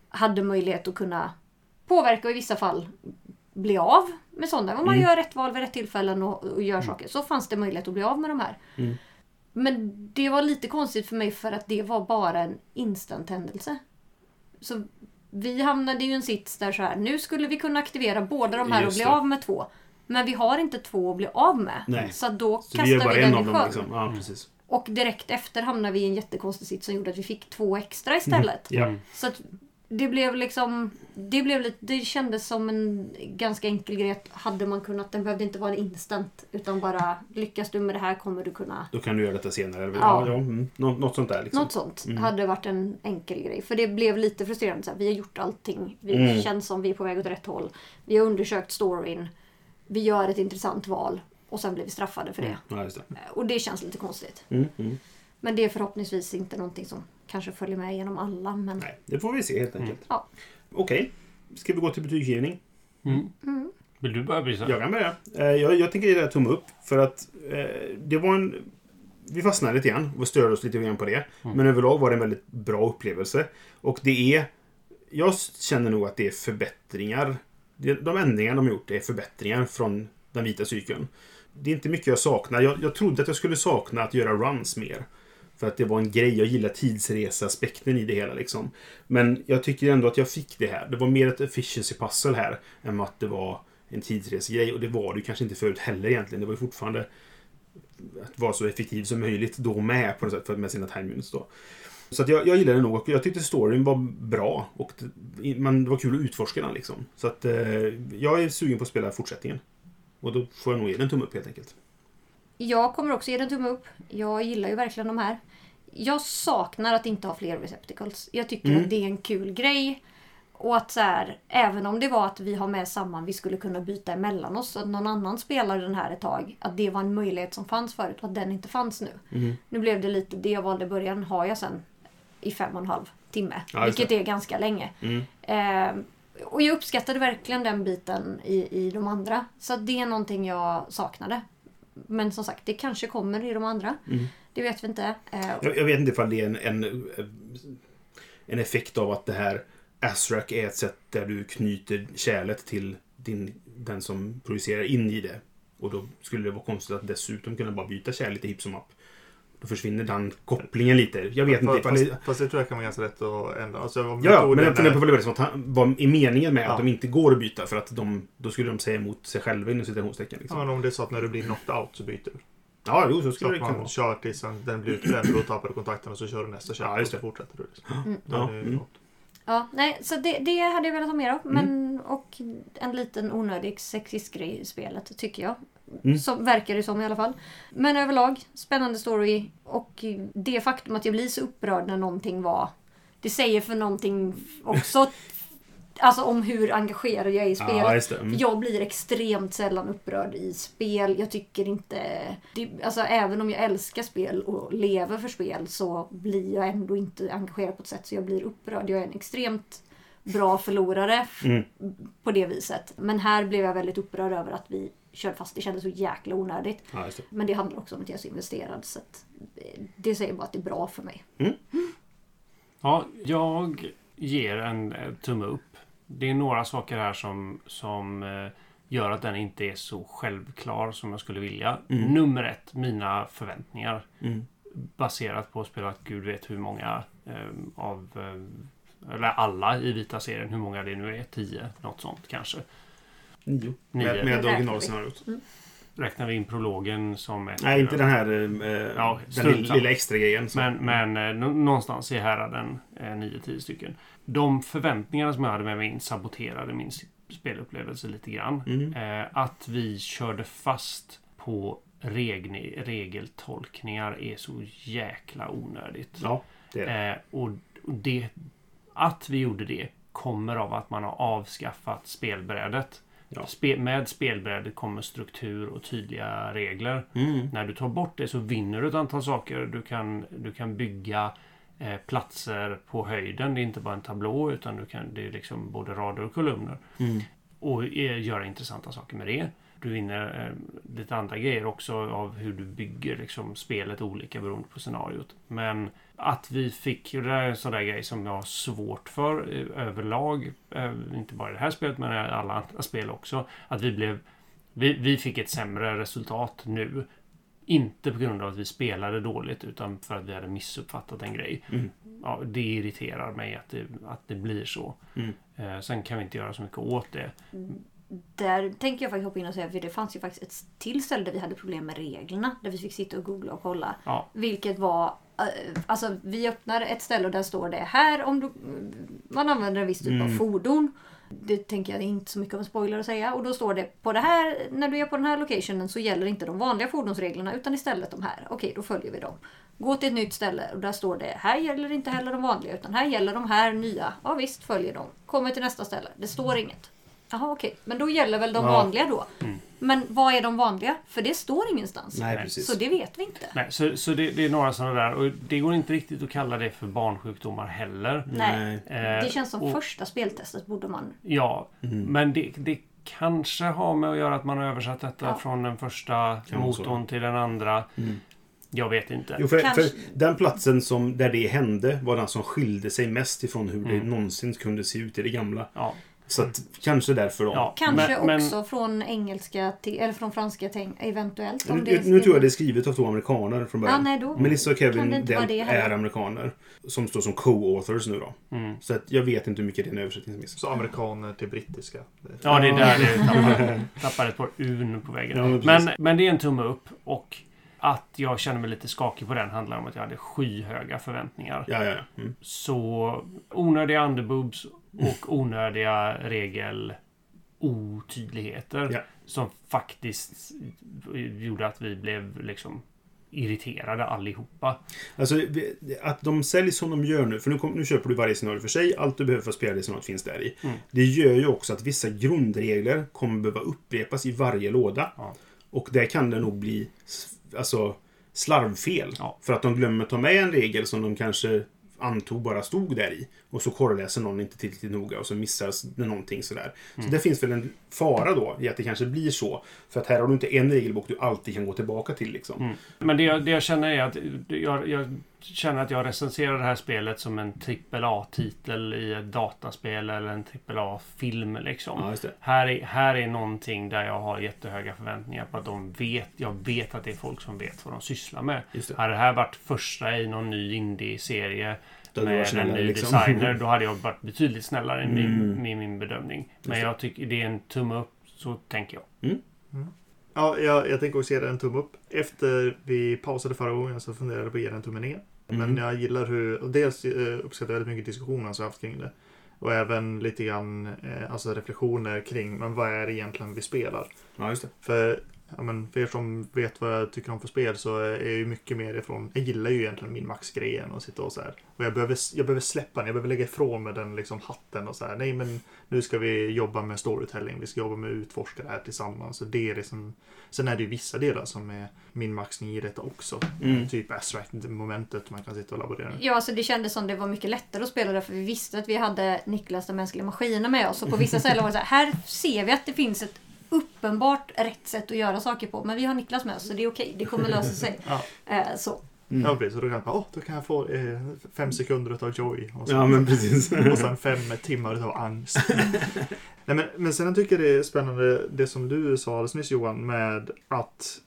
hade möjlighet att kunna påverka och i vissa fall bli av med sådana. Om man Mm. gör rätt val vid rätt tillfällen och, och gör saker så fanns det möjlighet att bli av med de här. Mm. Men det var lite konstigt för mig för att det var bara en instant-händelse. Så vi hamnade ju i en sits där så här, nu skulle vi kunna aktivera båda de här Just och bli det. av med två. Men vi har inte två att bli av med. Nej. Så då Så kastar vi vi, gör bara den en i sjön. Liksom. Ja, precis. Och direkt efter hamnade vi i en jättekonstig sits som gjorde att vi fick två extra istället. Ja. Så att det blev liksom... Det, blev lite, det kändes som en ganska enkel grej. att Hade man kunnat, den behövde inte vara en instant. Utan bara lyckas du med det här kommer du kunna... Då kan du göra detta senare. Ja. Ja. Ja, mm. Nå- något sånt där. Liksom. Något sånt Mm. hade varit en enkel grej. För det blev lite frustrerande. Så här, vi har gjort allting. Vi Mm. känns som vi är på väg åt rätt håll. Vi har undersökt storyn. Vi gör ett intressant val. Och sen blir vi straffade för det. Ja, just det. Och det känns lite konstigt. Mm, mm. Men det är förhoppningsvis inte någonting som kanske följer med genom alla. Men... Nej, det får vi se helt enkelt. Ja. Okej. Ska vi gå till betygsgivning? Mm. Mm. Vill du börja Brisa? Jag kan börja. Eh, Jag, jag tänker ge det här tumme upp. För att eh, det var en... Vi fastnade lite grann och störde oss lite grann på det. Men överlag var det en väldigt bra upplevelse. Och det är Jag känner nog att det är förbättringar. De ändringar de har gjort är förbättringar från den vita cykeln. Det är inte mycket jag saknar. Jag, jag trodde att jag skulle sakna att göra runs mer. För att det var en grej. Jag gillar tidsreseaspekten i det hela. Liksom. Men jag tycker ändå att jag fick det här. Det var mer ett efficiency pussel här än att det var en tidsresegrej. Och det var det kanske inte förut heller egentligen. Det var ju fortfarande att vara så effektiv som möjligt då med på något sätt med sina time units då. Så att jag, jag gillade det nog och jag tyckte storyn var bra. Och det, men det var kul att utforska den liksom. Så att eh, jag är sugen på att spela fortsättningen. Och då får jag nog ge den en tumme upp helt enkelt. Jag kommer också ge den tumme upp. Jag gillar ju verkligen de här. Jag saknar att inte ha fler receptacles. Jag tycker Mm. att det är en kul grej. Och att så här, även om det var att vi har med samman, vi skulle kunna byta emellan oss. Att någon annan spelar den här ett tag. Att det var en möjlighet som fanns förut och att den inte fanns nu. Mm. Nu blev det lite, det jag valde i början har jag sen i fem och en halv timme. Ja, vilket är ganska länge. Mm. Eh, och jag uppskattade verkligen den biten i, i de andra. Så det är någonting jag saknade. Men som sagt, det kanske kommer i de andra. Mm. Det vet vi inte. Eh, Jag, jag vet inte ifall det är en, en, en effekt av att det här Azrak är ett sätt där du knyter kärlet till din, den som projicerar in i det. Och då skulle det vara konstigt att dessutom kunna bara byta kärl lite hipp som happ. Då försvinner den kopplingen lite. Jag vet inte ifall fast, det... fast det tror jag kan vara ganska lätt att ändra. Alltså, Ja, men jag funderar på vad det var som att han- vad är meningen med Ja. att de inte går att byta? För att de, då skulle de säga emot sig själva inom citationstecken. Ja, Liksom. men om det är så att när du blir knocked out så byter du. Ja, jo, så Så skulle det att kunna man vara. kör tills den- blir utbränd och då tappar du kontakten och så kör du nästa kör Ja, och så det. fortsätter du. Liksom. Mm. Ja, det mm. Ja, nej, så det, det hade jag velat ha mer av. Men, Mm. Och en liten onödig sexistgrej i spelet, tycker jag. Mm. Som, verkar det som i alla fall. Men överlag, spännande story. Och det faktum att jag blir så upprörd när någonting var... Det säger för någonting också. Alltså om hur engagerad jag är i spelet. Ja, det. För Mm. Jag blir extremt sällan upprörd i spel. Jag tycker inte... Det, alltså även om jag älskar spel och lever för spel så blir jag ändå inte engagerad på ett sätt så jag blir upprörd. Jag är en extremt bra förlorare Mm. på det viset. Men här blev jag väldigt upprörd över att vi körde fast. Det kändes så jäkla onödigt. Ja, det. Men det handlar också om att jag är så investerad. Så eh, det säger bara att det är bra för mig. Ja, jag ger en eh, tumme upp. Det är några saker här som, som eh, gör att den inte är så självklar som jag skulle vilja. Mm. Nummer ett, mina förväntningar. Mm. Baserat på spelet Gud vet hur många eh, av... Eh, eller alla i vita serien, hur många det nu är. Tio, något sånt kanske. Nio. Nio. Med, med Räknar vi. Räknar vi in prologen som ett... Nej, inte den här eh, Ja, den lilla, lilla extra grejen. Men, men eh, nå- någonstans i häraden eh, 9-10 stycken. De förväntningarna som jag hade med mig in saboterade min spelupplevelse lite grann. Mm. Eh, att vi körde fast på regni- regeltolkningar är så jäkla onödigt. Ja, det är det. Eh, och det, att vi gjorde det kommer av att man har avskaffat spelbrädet. Ja. Spe, med spelbrädet kommer struktur och tydliga regler. Mm. När du tar bort det så vinner du ett antal saker. Du kan, du kan bygga eh, platser på höjden. Det är inte bara en tablå utan du kan, det är liksom både rader och kolumner. Mm. Och eh, göra intressanta saker med det. Du vinner eh, lite andra grejer också av hur du bygger liksom, spelet olika beroende på scenariot. Men att vi fick, och det där är en sån där grej som jag har svårt för eh, överlag. Eh, inte bara i det här spelet men i alla andra spel också. Att vi blev vi, vi fick ett sämre resultat nu. Inte på grund av att vi spelade dåligt utan för att vi hade missuppfattat en grej. Mm. Ja, det irriterar mig att det, att det blir så. Mm. Eh, sen kan vi inte göra så mycket åt det. Där tänker jag faktiskt hoppa in och säga, för det fanns ju faktiskt ett till ställe där vi hade problem med reglerna. Där vi fick sitta och googla och kolla. Ja. Vilket var, eh, alltså vi öppnar ett ställe och där står det här om du, man använder en viss typ av Mm. fordon. Det tänker jag inte så mycket av en spoiler att säga. Och då står det på det här, när du är på den här locationen så gäller inte de vanliga fordonsreglerna utan istället de här. Okej, då följer vi dem. Gå till ett nytt ställe och där står det här gäller inte heller de vanliga utan här gäller de här nya. Ja visst, följer de. Kommer till nästa ställe. Det står inget. Jaha okej, men då gäller väl de Ja. vanliga då. Mm. Men vad är de vanliga? För det står ingenstans. Nej, Nej. precis. Så det vet vi inte. Nej, så, så det, det är några sådana där. Och det går inte riktigt att kalla det för barnsjukdomar heller. Nej. Eh, Det känns som och- första speltestet borde man... Ja, Mm. men det, det kanske har med att göra att man har översatt detta Ja. från den första Kan vara så. motorn till den andra. Mm. Jag vet inte. Jo, för, Kanske- för den platsen som, där det hände var den som skilde sig mest ifrån hur det Mm. någonsin kunde se ut i det gamla. Ja. Så att, kanske därför då. Ja. Kanske Men- men- också från engelska till, eller från franska till, eventuellt. Om Nu, nu tror jag det är skrivet av två amerikaner från Ja, början. nej, då Melissa och Kevin det är amerikaner. Som står som co-authors nu då. Mm. Så att jag vet inte hur mycket det är en översättningsmiss. Så amerikaner till brittiska. Ja, det är där det tappar, tappar ett par un på väggen. Ja, men men, men det är en tumme upp. Och att jag känner mig lite skakig på den handlar om att jag hade skyhöga förväntningar. Ja, ja, ja. Mm. Så onödiga underboobs och onödiga regel otydligheter Ja. som faktiskt gjorde att vi blev liksom irriterade allihopa. Alltså, att de säljs som de gör nu. För nu, kom, nu köper du varje scenario för sig. Allt du behöver för att spela det scenariot finns där i. Mm. Det gör ju också att vissa grundregler kommer behöva upprepas i varje låda. Ja. Och där kan det nog bli alltså, slarvfel. Ja. För att de glömmer ta med en regel som de kanske antog bara stod där i. Och så korreläser någon inte tillräckligt noga och så missas det någonting sådär. Mm. Så det finns väl en fara då i att det kanske blir så. För att här har du inte en regelbok du alltid kan gå tillbaka till liksom. Mm. Men det jag, det jag känner är att jag, jag känner att jag recenserar det här spelet som en AAA-titel i ett dataspel eller en AAA-film liksom. Ja. Här är, här är någonting där jag har jättehöga förväntningar på att de vet. Jag vet att det är folk som vet vad de sysslar med. Hade det här varit första i någon ny indie-serie Hade du med en snällare, ny liksom. designer, då hade jag varit betydligt snällare i min, Mm. med min bedömning. Men jag tycker det är en tumme upp, så tänker jag. Ja, jag, jag tänker också ge den en tumme upp. Efter vi pausade förra gången så funderade jag på att ge den en tumme ner. Mm. Men jag gillar hur, dels eh, uppskattar jag väldigt mycket diskussionen som jag haft kring det. Och även lite grann eh, alltså reflektioner kring, men vad är det egentligen vi spelar? Ja, just det. För, ja, men för er som vet vad jag tycker om för spel så är jag ju mycket mer ifrån, jag gillar ju egentligen min Max-grejen och sitta och så här. Och jag behöver, jag behöver släppa den, jag behöver lägga ifrån mig den liksom hatten och så här. Nej men nu ska vi jobba med storytelling, vi ska jobba med att utforska det här tillsammans. Så det är liksom, sen är det ju vissa delar som är min maxning i detta också. Mm. Typ abstract-momentet man kan sitta och laborera med. Ja, alltså det kändes som det var mycket lättare att spela det för vi visste att vi hade Niklas den mänskliga maskinen med oss. Och på vissa ställen var det så här, här ser vi att det finns ett uppenbart rätt sätt att göra saker på. Men vi har Niklas med oss så det är okej, det kommer lösa sig. Ja. Eh, så. Mm. Ja precis, och då kan jag bara, åh, då kan jag få eh, fem sekunder utav joy. Och så- Ja, men precis. Och sen fem timmar utav angst. Nej, men, men sen tycker jag det är spännande det som du sa alldeles nyss Johan med att,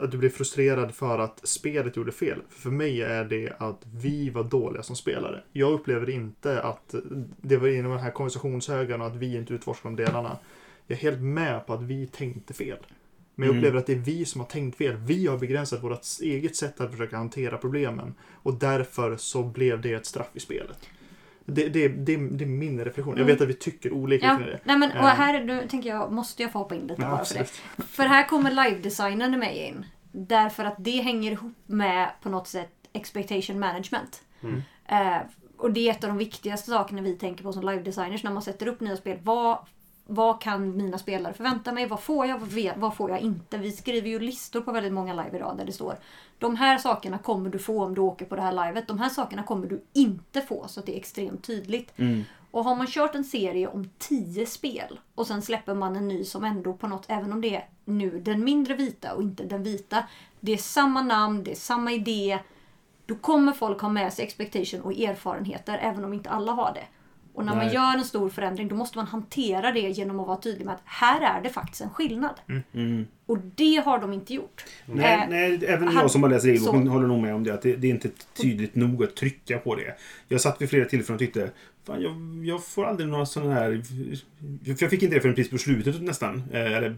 att du blev frustrerad för att spelet gjorde fel. För mig är det att vi var dåliga som spelare. Jag upplever inte att det var inom den här konversationshögen och att vi inte utforskade de delarna. Jag är helt med på att vi tänkte fel. Men jag Mm. upplever att det är vi som har tänkt fel. Vi har begränsat vårt eget sätt att försöka hantera problemen. Och därför så blev det ett straff i spelet. Det, det, det, det är min reflektion. Jag Mm. vet att vi tycker olika Ja, kring det. nej men och Eh. här nu tänker jag, måste jag få hoppa in lite Ja, bara för det. För här kommer live-designen med in. Därför att det hänger ihop med på något sätt expectation management. Mm. Eh, och det är ett av de viktigaste sakerna vi tänker på som live-designers när man sätter upp nya spel. Vad, vad kan mina spelare förvänta mig? Vad får jag? Vad, får jag inte? Vi skriver ju listor på väldigt många live idag där det står De här sakerna kommer du få om du åker på det här livet. De här sakerna kommer du inte få så att det är extremt tydligt. Mm. Och har man kört en serie om 10 spel och sen släpper man en ny som ändå på något, även om det är nu den mindre vita och inte den vita. Det är samma namn, det är samma idé. Då kommer folk ha med sig expectation och erfarenheter även om inte alla har det. Och när man Nej. gör en stor förändring då måste man hantera det genom att vara tydlig med att här är det faktiskt en skillnad. Mm. Och det har de inte gjort. Nej, Eh, nej, även han- jag som har läst regelboken så. håller nog med om det. Att det, det är inte tydligt nog att trycka på det. Jag satt vid flera tillfällen och tyckte Fan, jag, jag får aldrig några sådana här... För jag fick inte det förrän precis på slutet nästan. Eh, Eller,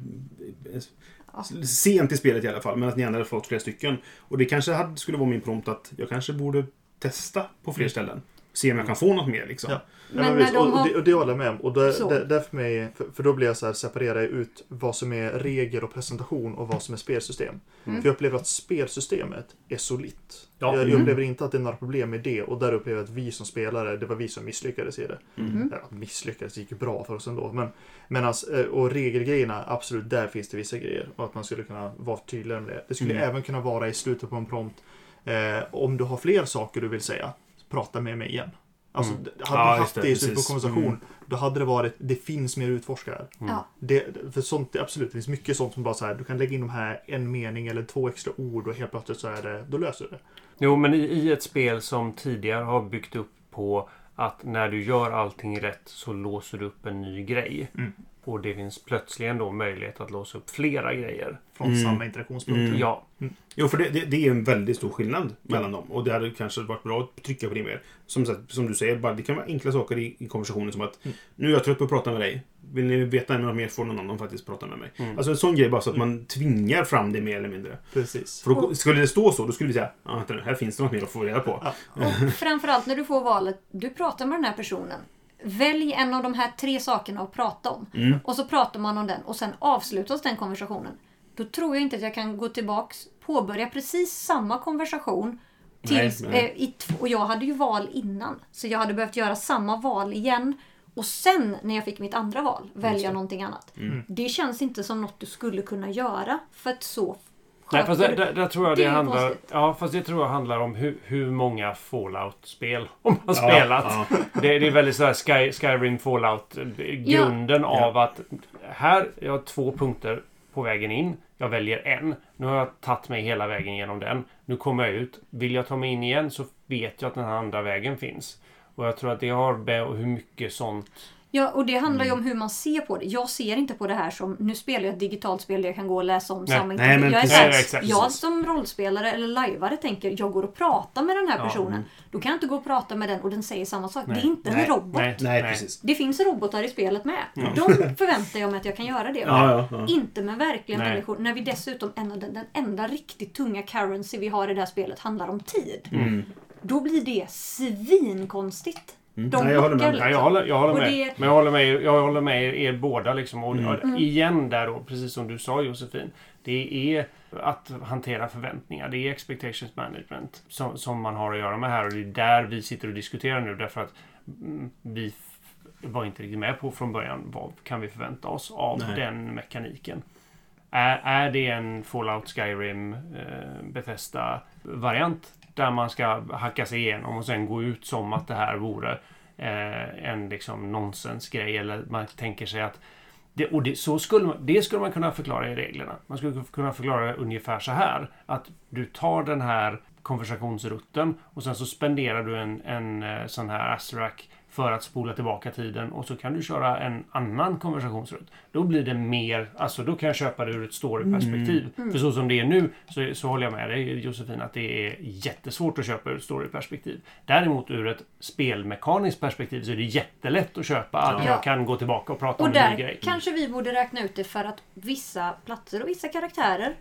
sent i spelet i alla fall. Men att ni andra hade fått flera stycken. Och det kanske hade, skulle vara min prompt att jag kanske borde testa på fler ställen. Se om jag kan få något mer liksom. Ja. Men Ja, när visst, de och, har- det, och det håller jag med om. Och Så. där, där för, mig, för, för då blir jag så här, separerar jag ut vad som är regel och presentation och vad som är spelsystem. Mm. För jag upplever att spelsystemet är solitt. Ja. Jag, jag Mm. upplever inte att det är några problem med det. Och där upplever jag att vi som spelare, det var vi som misslyckades i det. Mm. Ja, misslyckades, det gick bra för oss ändå. Men, men alltså, eh, och regelgrejerna, absolut, där finns det vissa grejer. Och att man skulle kunna vara tydligare med det. Det skulle Mm. även kunna vara i slutet på en prompt. Eh, om du har fler saker du vill säga, prata med mig igen. Alltså, Mm. hade Ja, man just haft det, det i slutet på precis. konversation, Mm. då hade det varit, det finns mer att utforska här. Mm. Ja. Det, för sånt, det- absolut, det finns mycket sånt som bara så här, du kan lägga in de här en mening eller två extra ord och helt plötsligt så är det, då löser du det. Jo, men i, i ett spel som tidigare har byggt upp på att när du gör allting rätt så låser du upp en ny grej. Mm. Och det finns plötsligen då möjlighet att låsa upp flera grejer. Från Mm. samma interaktionspunkter. Mm. Ja, Jo, för det, det, det är en väldigt stor skillnad mellan dem. Och det hade kanske varit bra att trycka på det mer. Som, sagt, som du säger, bara, det kan vara enkla saker i, i konversationen som att Mm. Nu är jag trött på att prata med dig. Vill ni veta något mer får någon annan faktiskt prata med mig. Mm. Alltså en sån grej bara så att man tvingar fram det mer eller mindre. Precis. För då, skulle det stå så, då skulle vi säga vänta nu, här finns det något mer att få reda på. Ja. Och framförallt när du får valet, du pratar med den här personen. Välj en av de här tre sakerna att prata om. Mm. Och så pratar man om den och sen avslutas den konversationen. Då tror jag inte att jag kan gå tillbaks, påbörja precis samma konversation. Tills, Nej, nej. Eh, i och jag hade ju val innan. Så jag hade behövt göra samma val igen. Och sen när jag fick mitt andra val, välja någonting annat. Mm. Det känns inte som något du skulle kunna göra. För att så Nej, fast där, där, där tror jag Det det, handlar... konstigt. Ja, fast det tror jag handlar om hur, hur många Fallout-spel de har Ja, spelat. ja. Det, det är väldigt sådär Sky, Skyrim Fallout. eh, Grunden av att här, jag har två punkter på vägen in. Jag väljer en. Nu har jag tagit mig hela vägen genom den. Nu kommer jag ut. Vill jag ta mig in igen så vet jag att den här andra vägen finns. Och jag tror att det har med hur mycket sånt... Ja, och det handlar ju Mm. om hur man ser på det. Jag ser inte på det här som, nu spelar jag ett digitalt spel där jag kan gå och läsa om Nej. samma Nej, men jag, är precis. Nej, exakt, jag precis. som rollspelare eller lajvare tänker, jag går och pratar med den här Ja, personen. Då kan jag inte gå och prata med den och den säger samma sak. Nej. Det är inte en robot. Nej, Nej, precis. Det finns robotar i spelet med. Mm. De förväntar jag mig att jag kan göra det. Ja, ja, ja. Inte med verkliga Nej. människor. När vi dessutom, en den, den enda riktigt tunga currency vi har i det här spelet handlar om tid. Mm. Då blir det svinkonstigt. Mm. De Nej, jag håller med. lockar Ja, jag håller, jag håller med. det- Men jag håller med, jag håller med er, er båda. Liksom. Och, Mm. och igen där då, precis som du sa Josefin. Det är att hantera förväntningar. Det är expectations management som, som man har att göra med här. Och det är där vi sitter och diskuterar nu. Därför att mm, vi var inte riktigt med på från början. Vad kan vi förvänta oss av Nej. den mekaniken? Är, är det en Fallout Skyrim eh, Bethesda variant där man ska hacka sig igenom och sen gå ut som att det här vore eh, en liksom nonsensgrej eller man tänker sig att det, och det, så skulle man, det skulle man kunna förklara i reglerna. Man skulle kunna förklara det ungefär så här. Att du tar den här konversationsrutten och sen så spenderar du en, en eh, sån här Asterak för att spola tillbaka tiden och så kan du köra en annan konversationsrutt. Då blir det mer, alltså då kan jag köpa det ur ett storyperspektiv. För så som det är nu så, så håller jag med dig Josefin att det är jättesvårt att köpa ur ett storyperspektiv. Däremot ur ett spelmekaniskt perspektiv så är det jättelätt att köpa att Ja. jag kan gå tillbaka och prata Och om en ny där grej. kanske vi borde räkna ut det för att vissa platser och vissa karaktärer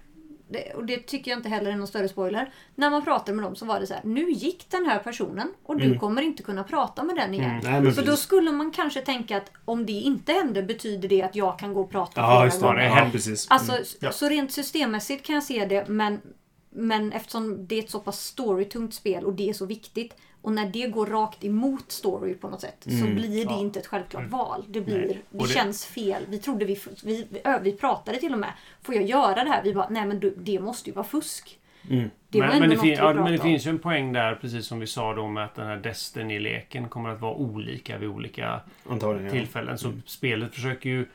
det, och det tycker jag inte heller är någon större spoiler. När man pratade med dem så var det så här. Nu gick den här personen och du Mm. kommer inte kunna prata med den igen. Nej, men Så då precis. skulle man kanske tänka att om det inte hände betyder det att jag kan gå och prata Ja, flera det. gånger. Ja, precis. Alltså, Mm. Ja. så rent systemmässigt kan jag se det, men, men eftersom det är ett så pass storytungt spel och det är så viktigt och när det går rakt emot story på något sätt så Mm. blir det Ja. inte ett självklart val. Det, blir, Nej. det, Och det- känns fel. Vi trodde vi, vi, vi, pratade till och med. Får jag göra det här? Vi bara, nej men du, det måste ju vara fusk. Mm. Det men, men, det fin- ja, men det finns ju en poäng där, precis som vi sa då med att den här Destiny-leken kommer att vara olika vid olika Antagligen. Ja. tillfällen. Så Mm. spelet försöker ju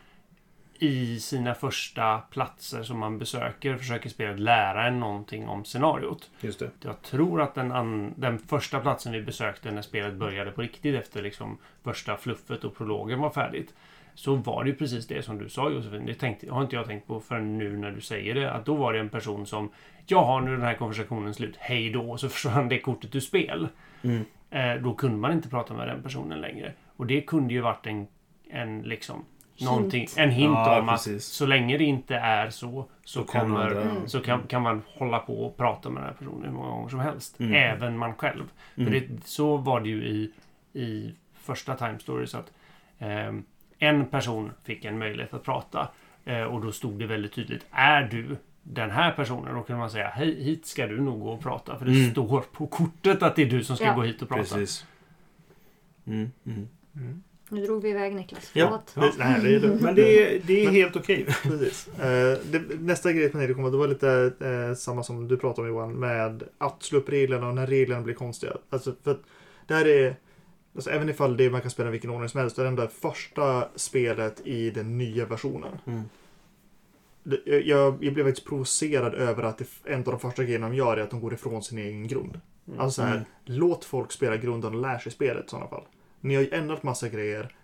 i sina första platser som man besöker försöker spelet lära en någonting om scenariot. Just det. Jag tror att den, an- den första platsen vi besökte när spelet började på riktigt efter liksom första fluffet och prologen var färdigt. Så var det ju precis det som du sa Josefin. Det tänkte, har inte jag tänkt på förrän nu när du säger det. Att då var det en person som Jaha, nu är den här konversationen slut. Hej då. Och så försvann det kortet ur spel. Mm. Eh, då kunde man inte prata med den personen längre. Och det kunde ju varit en, en liksom Någonting, en hint Ja, om att precis. så länge det inte är så så, Så kan kommer, andra- Mm. så kan, kan man hålla på och prata med den här personen hur många gånger som helst. Mm. Även man själv. Mm. För det, så var det ju i, i första Time Stories att ehm, en person fick en möjlighet att prata eh, och då stod det väldigt tydligt. Är du den här personen? Då kunde man säga hej, hit ska du nog gå och prata. För det Mm. står på kortet att det är du som ska Ja. gå hit och prata. Precis. Mm. Mm. Mm. Nu drog vi iväg Niklas. Ja. Förlåt. Det, nej, det är lugnt. Men det är, det är Men- helt okej. Precis. Eh, det, nästa grej med det kommer, det var lite eh, samma som du pratade om Johan, med att slå upp reglerna och när reglerna blir konstiga. Alltså, för att det här är Alltså, även ifall det man kan spela i vilken ordning som helst, det är det där första spelet i den nya versionen. Mm. Det- Jag, jag, jag blev faktiskt provocerad över att det, en av de första grejerna de gör är att de går ifrån sin egen grund. Alltså så här, Mm. låt folk spela grunden och lär sig spelet i sådana fall. Ni har ju ändrat massa grejer.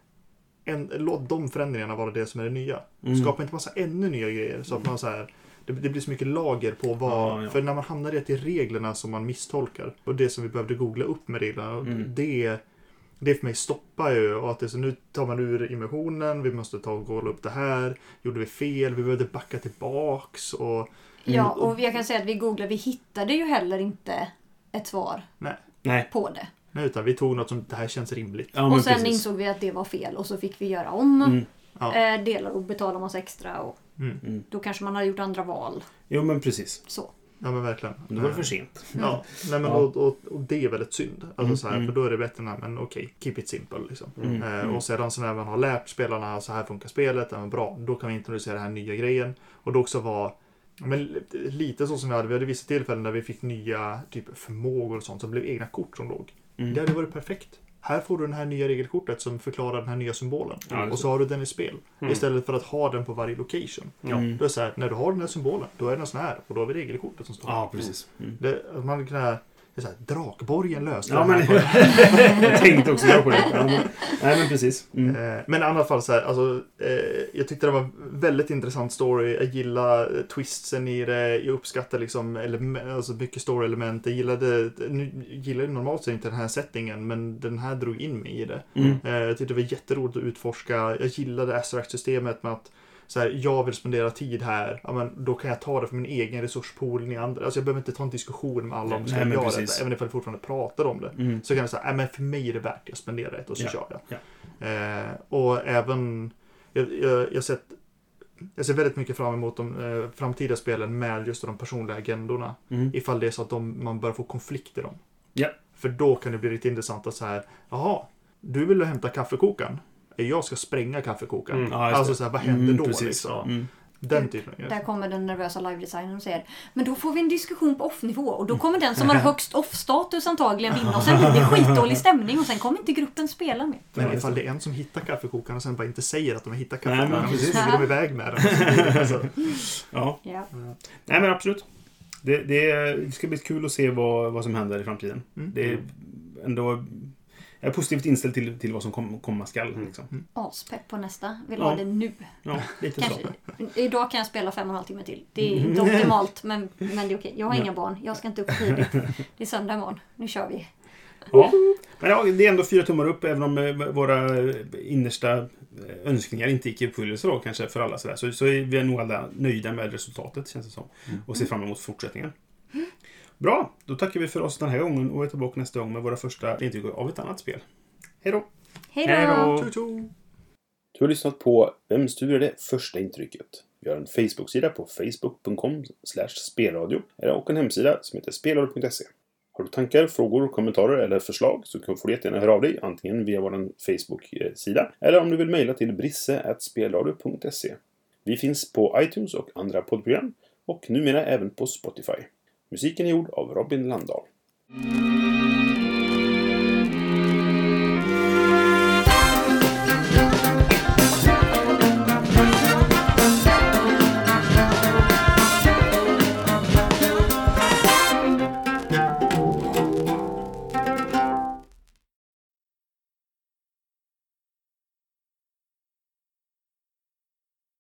En, låt de förändringarna vara det som är det nya. Mm. Skapa inte massa ännu nya grejer. Så att man så här, det, det blir så mycket lager på vad... Ja, ja. För när man hamnar i att det är reglerna som man misstolkar. Och det som vi behövde googla upp med reglerna. Mm. Det, det för mig stoppar ju. Och att det så nu tar man ur immersionen. Vi måste ta och kolla upp det här. Gjorde vi fel? Vi behövde backa tillbaks. Och Ja, och jag kan säga att vi googlade, vi hittade ju heller inte ett svar Nej. på det. Nej, utan vi tog något som det här känns rimligt. Ja, och sen precis. insåg vi att det var fel och så fick vi göra om Mm. Ja. eh, delar och betala massa extra. Och Mm. Mm. Då kanske man hade gjort andra val. Jo, men precis. Så. Ja men verkligen. Då var det Eh, för sent. Ja, nej, men. Och, och, och det är väldigt synd. Alltså, Mm, så här, mm. För då är det bättre när men okej, keep it simple. Liksom. Mm, Eh, mm. Och sedan så när man har lärt spelarna så här funkar spelet, ja, men bra, då kan vi introducera den här nya grejen. Och då också vara men lite så som vi hade, vi hade vissa tillfällen där vi fick nya typ förmågor och sånt som blev egna kort som låg. Mm. Det hade varit perfekt. Här får du det här nya regelkortet som förklarar den här nya symbolen. Ja, är och så. har du den i spel. Mm. Istället för att ha den på varje location. Mm. Då är det så här, när du har den här symbolen, då är den sån här. Och då har vi regelkortet som står Ja, precis. Mm. det, man kan det är så här, Drakborgen löste Ja, men jag tänkte också på det. Ja, men, nej, men precis. Mm. Eh, Men i alla fall så här, alltså, eh, jag tyckte det var väldigt intressant story. Jag gillar eh, twistsen i det. Jag uppskattar liksom elem- alltså mycket story-element. Jag gillade, nu gillar jag normalt sett inte den här settingen, men den här drog in mig i det. Mm. Eh, Jag tyckte det var jätteroligt att utforska. Jag gillade Azeract-systemet med att så här, jag vill spendera tid här, ja, men då kan jag ta det från min egen resurspool. Ni andra. Alltså, jag behöver inte ta en diskussion med alla om Nej, ska jag göra precis. detta, även ifall jag fortfarande pratar om det. Mm. Så kan jag säga, nej men för mig är det värt det, jag spenderar ett och så Ja, kör jag. ja. Eh, och även, jag, jag, jag, sett, jag ser väldigt mycket fram emot de eh, framtida spelen med just de personliga agendorna. Mm. Ifall det är så att de, man börjar få konflikt i dem. Ja. För då kan det bli riktigt intressant att så här, jaha, du vill hämta kaffekokaren? Jag ska spränga kaffekokaren. Mm. Ja, alltså så här, vad händer Mm, då precis. liksom? Mm. Den typen av Där grejer. kommer den nervösa live-designern och säger Men då får vi en diskussion på off-nivå och då kommer den som har högst off-status antagligen vinna och sen blir det skitdålig stämning och sen kommer inte gruppen spela mer. Men ifall det är en som hittar kaffekokaren och sen bara inte säger att de har hittat Nej, kaffekokaren, så precis. flyger de iväg med den. Alltså, Ja. Ja. Nej, men absolut. Det, det, det ska bli kul att se vad, vad som händer i framtiden. Mm. Det är ändå... Jag är positivt inställd till, till vad som kom, komma skall. Mm. Liksom. Aspepp på nästa. Vill Ja. ha det nu. Ja, lite så. Kanske. Idag kan jag spela fem och en halv timme till. Det är inte optimalt men, men det är okej. Jag har inga barn. Jag ska inte upp tidigt. Det är söndag imorgon. Nu kör vi. Ja. Men ja, det är ändå fyra tummar upp även om eh, våra innersta eh, önskningar inte gick i uppfyllelse då kanske för alla sådär. Så, så är vi nog alla nöjda med resultatet känns det som. Och ser fram emot fortsättningen. Bra, då tackar vi för oss den här gången och är tillbaka nästa gång med våra första intryck av ett annat spel. Hej då! Hej då! Du har lyssnat på Vem studerar det första intrycket? Vi har en Facebook-sida på facebook.com spelradio och en hemsida som heter spelradio.se. Har du tankar, frågor, kommentarer eller förslag så får du jättegärna höra av dig antingen via vår Facebook-sida eller om du vill mejla till brisse.spelradio.se. Vi finns på iTunes och andra poddprogram och numera även på Spotify. Musiken är gjord av Robin Landahl.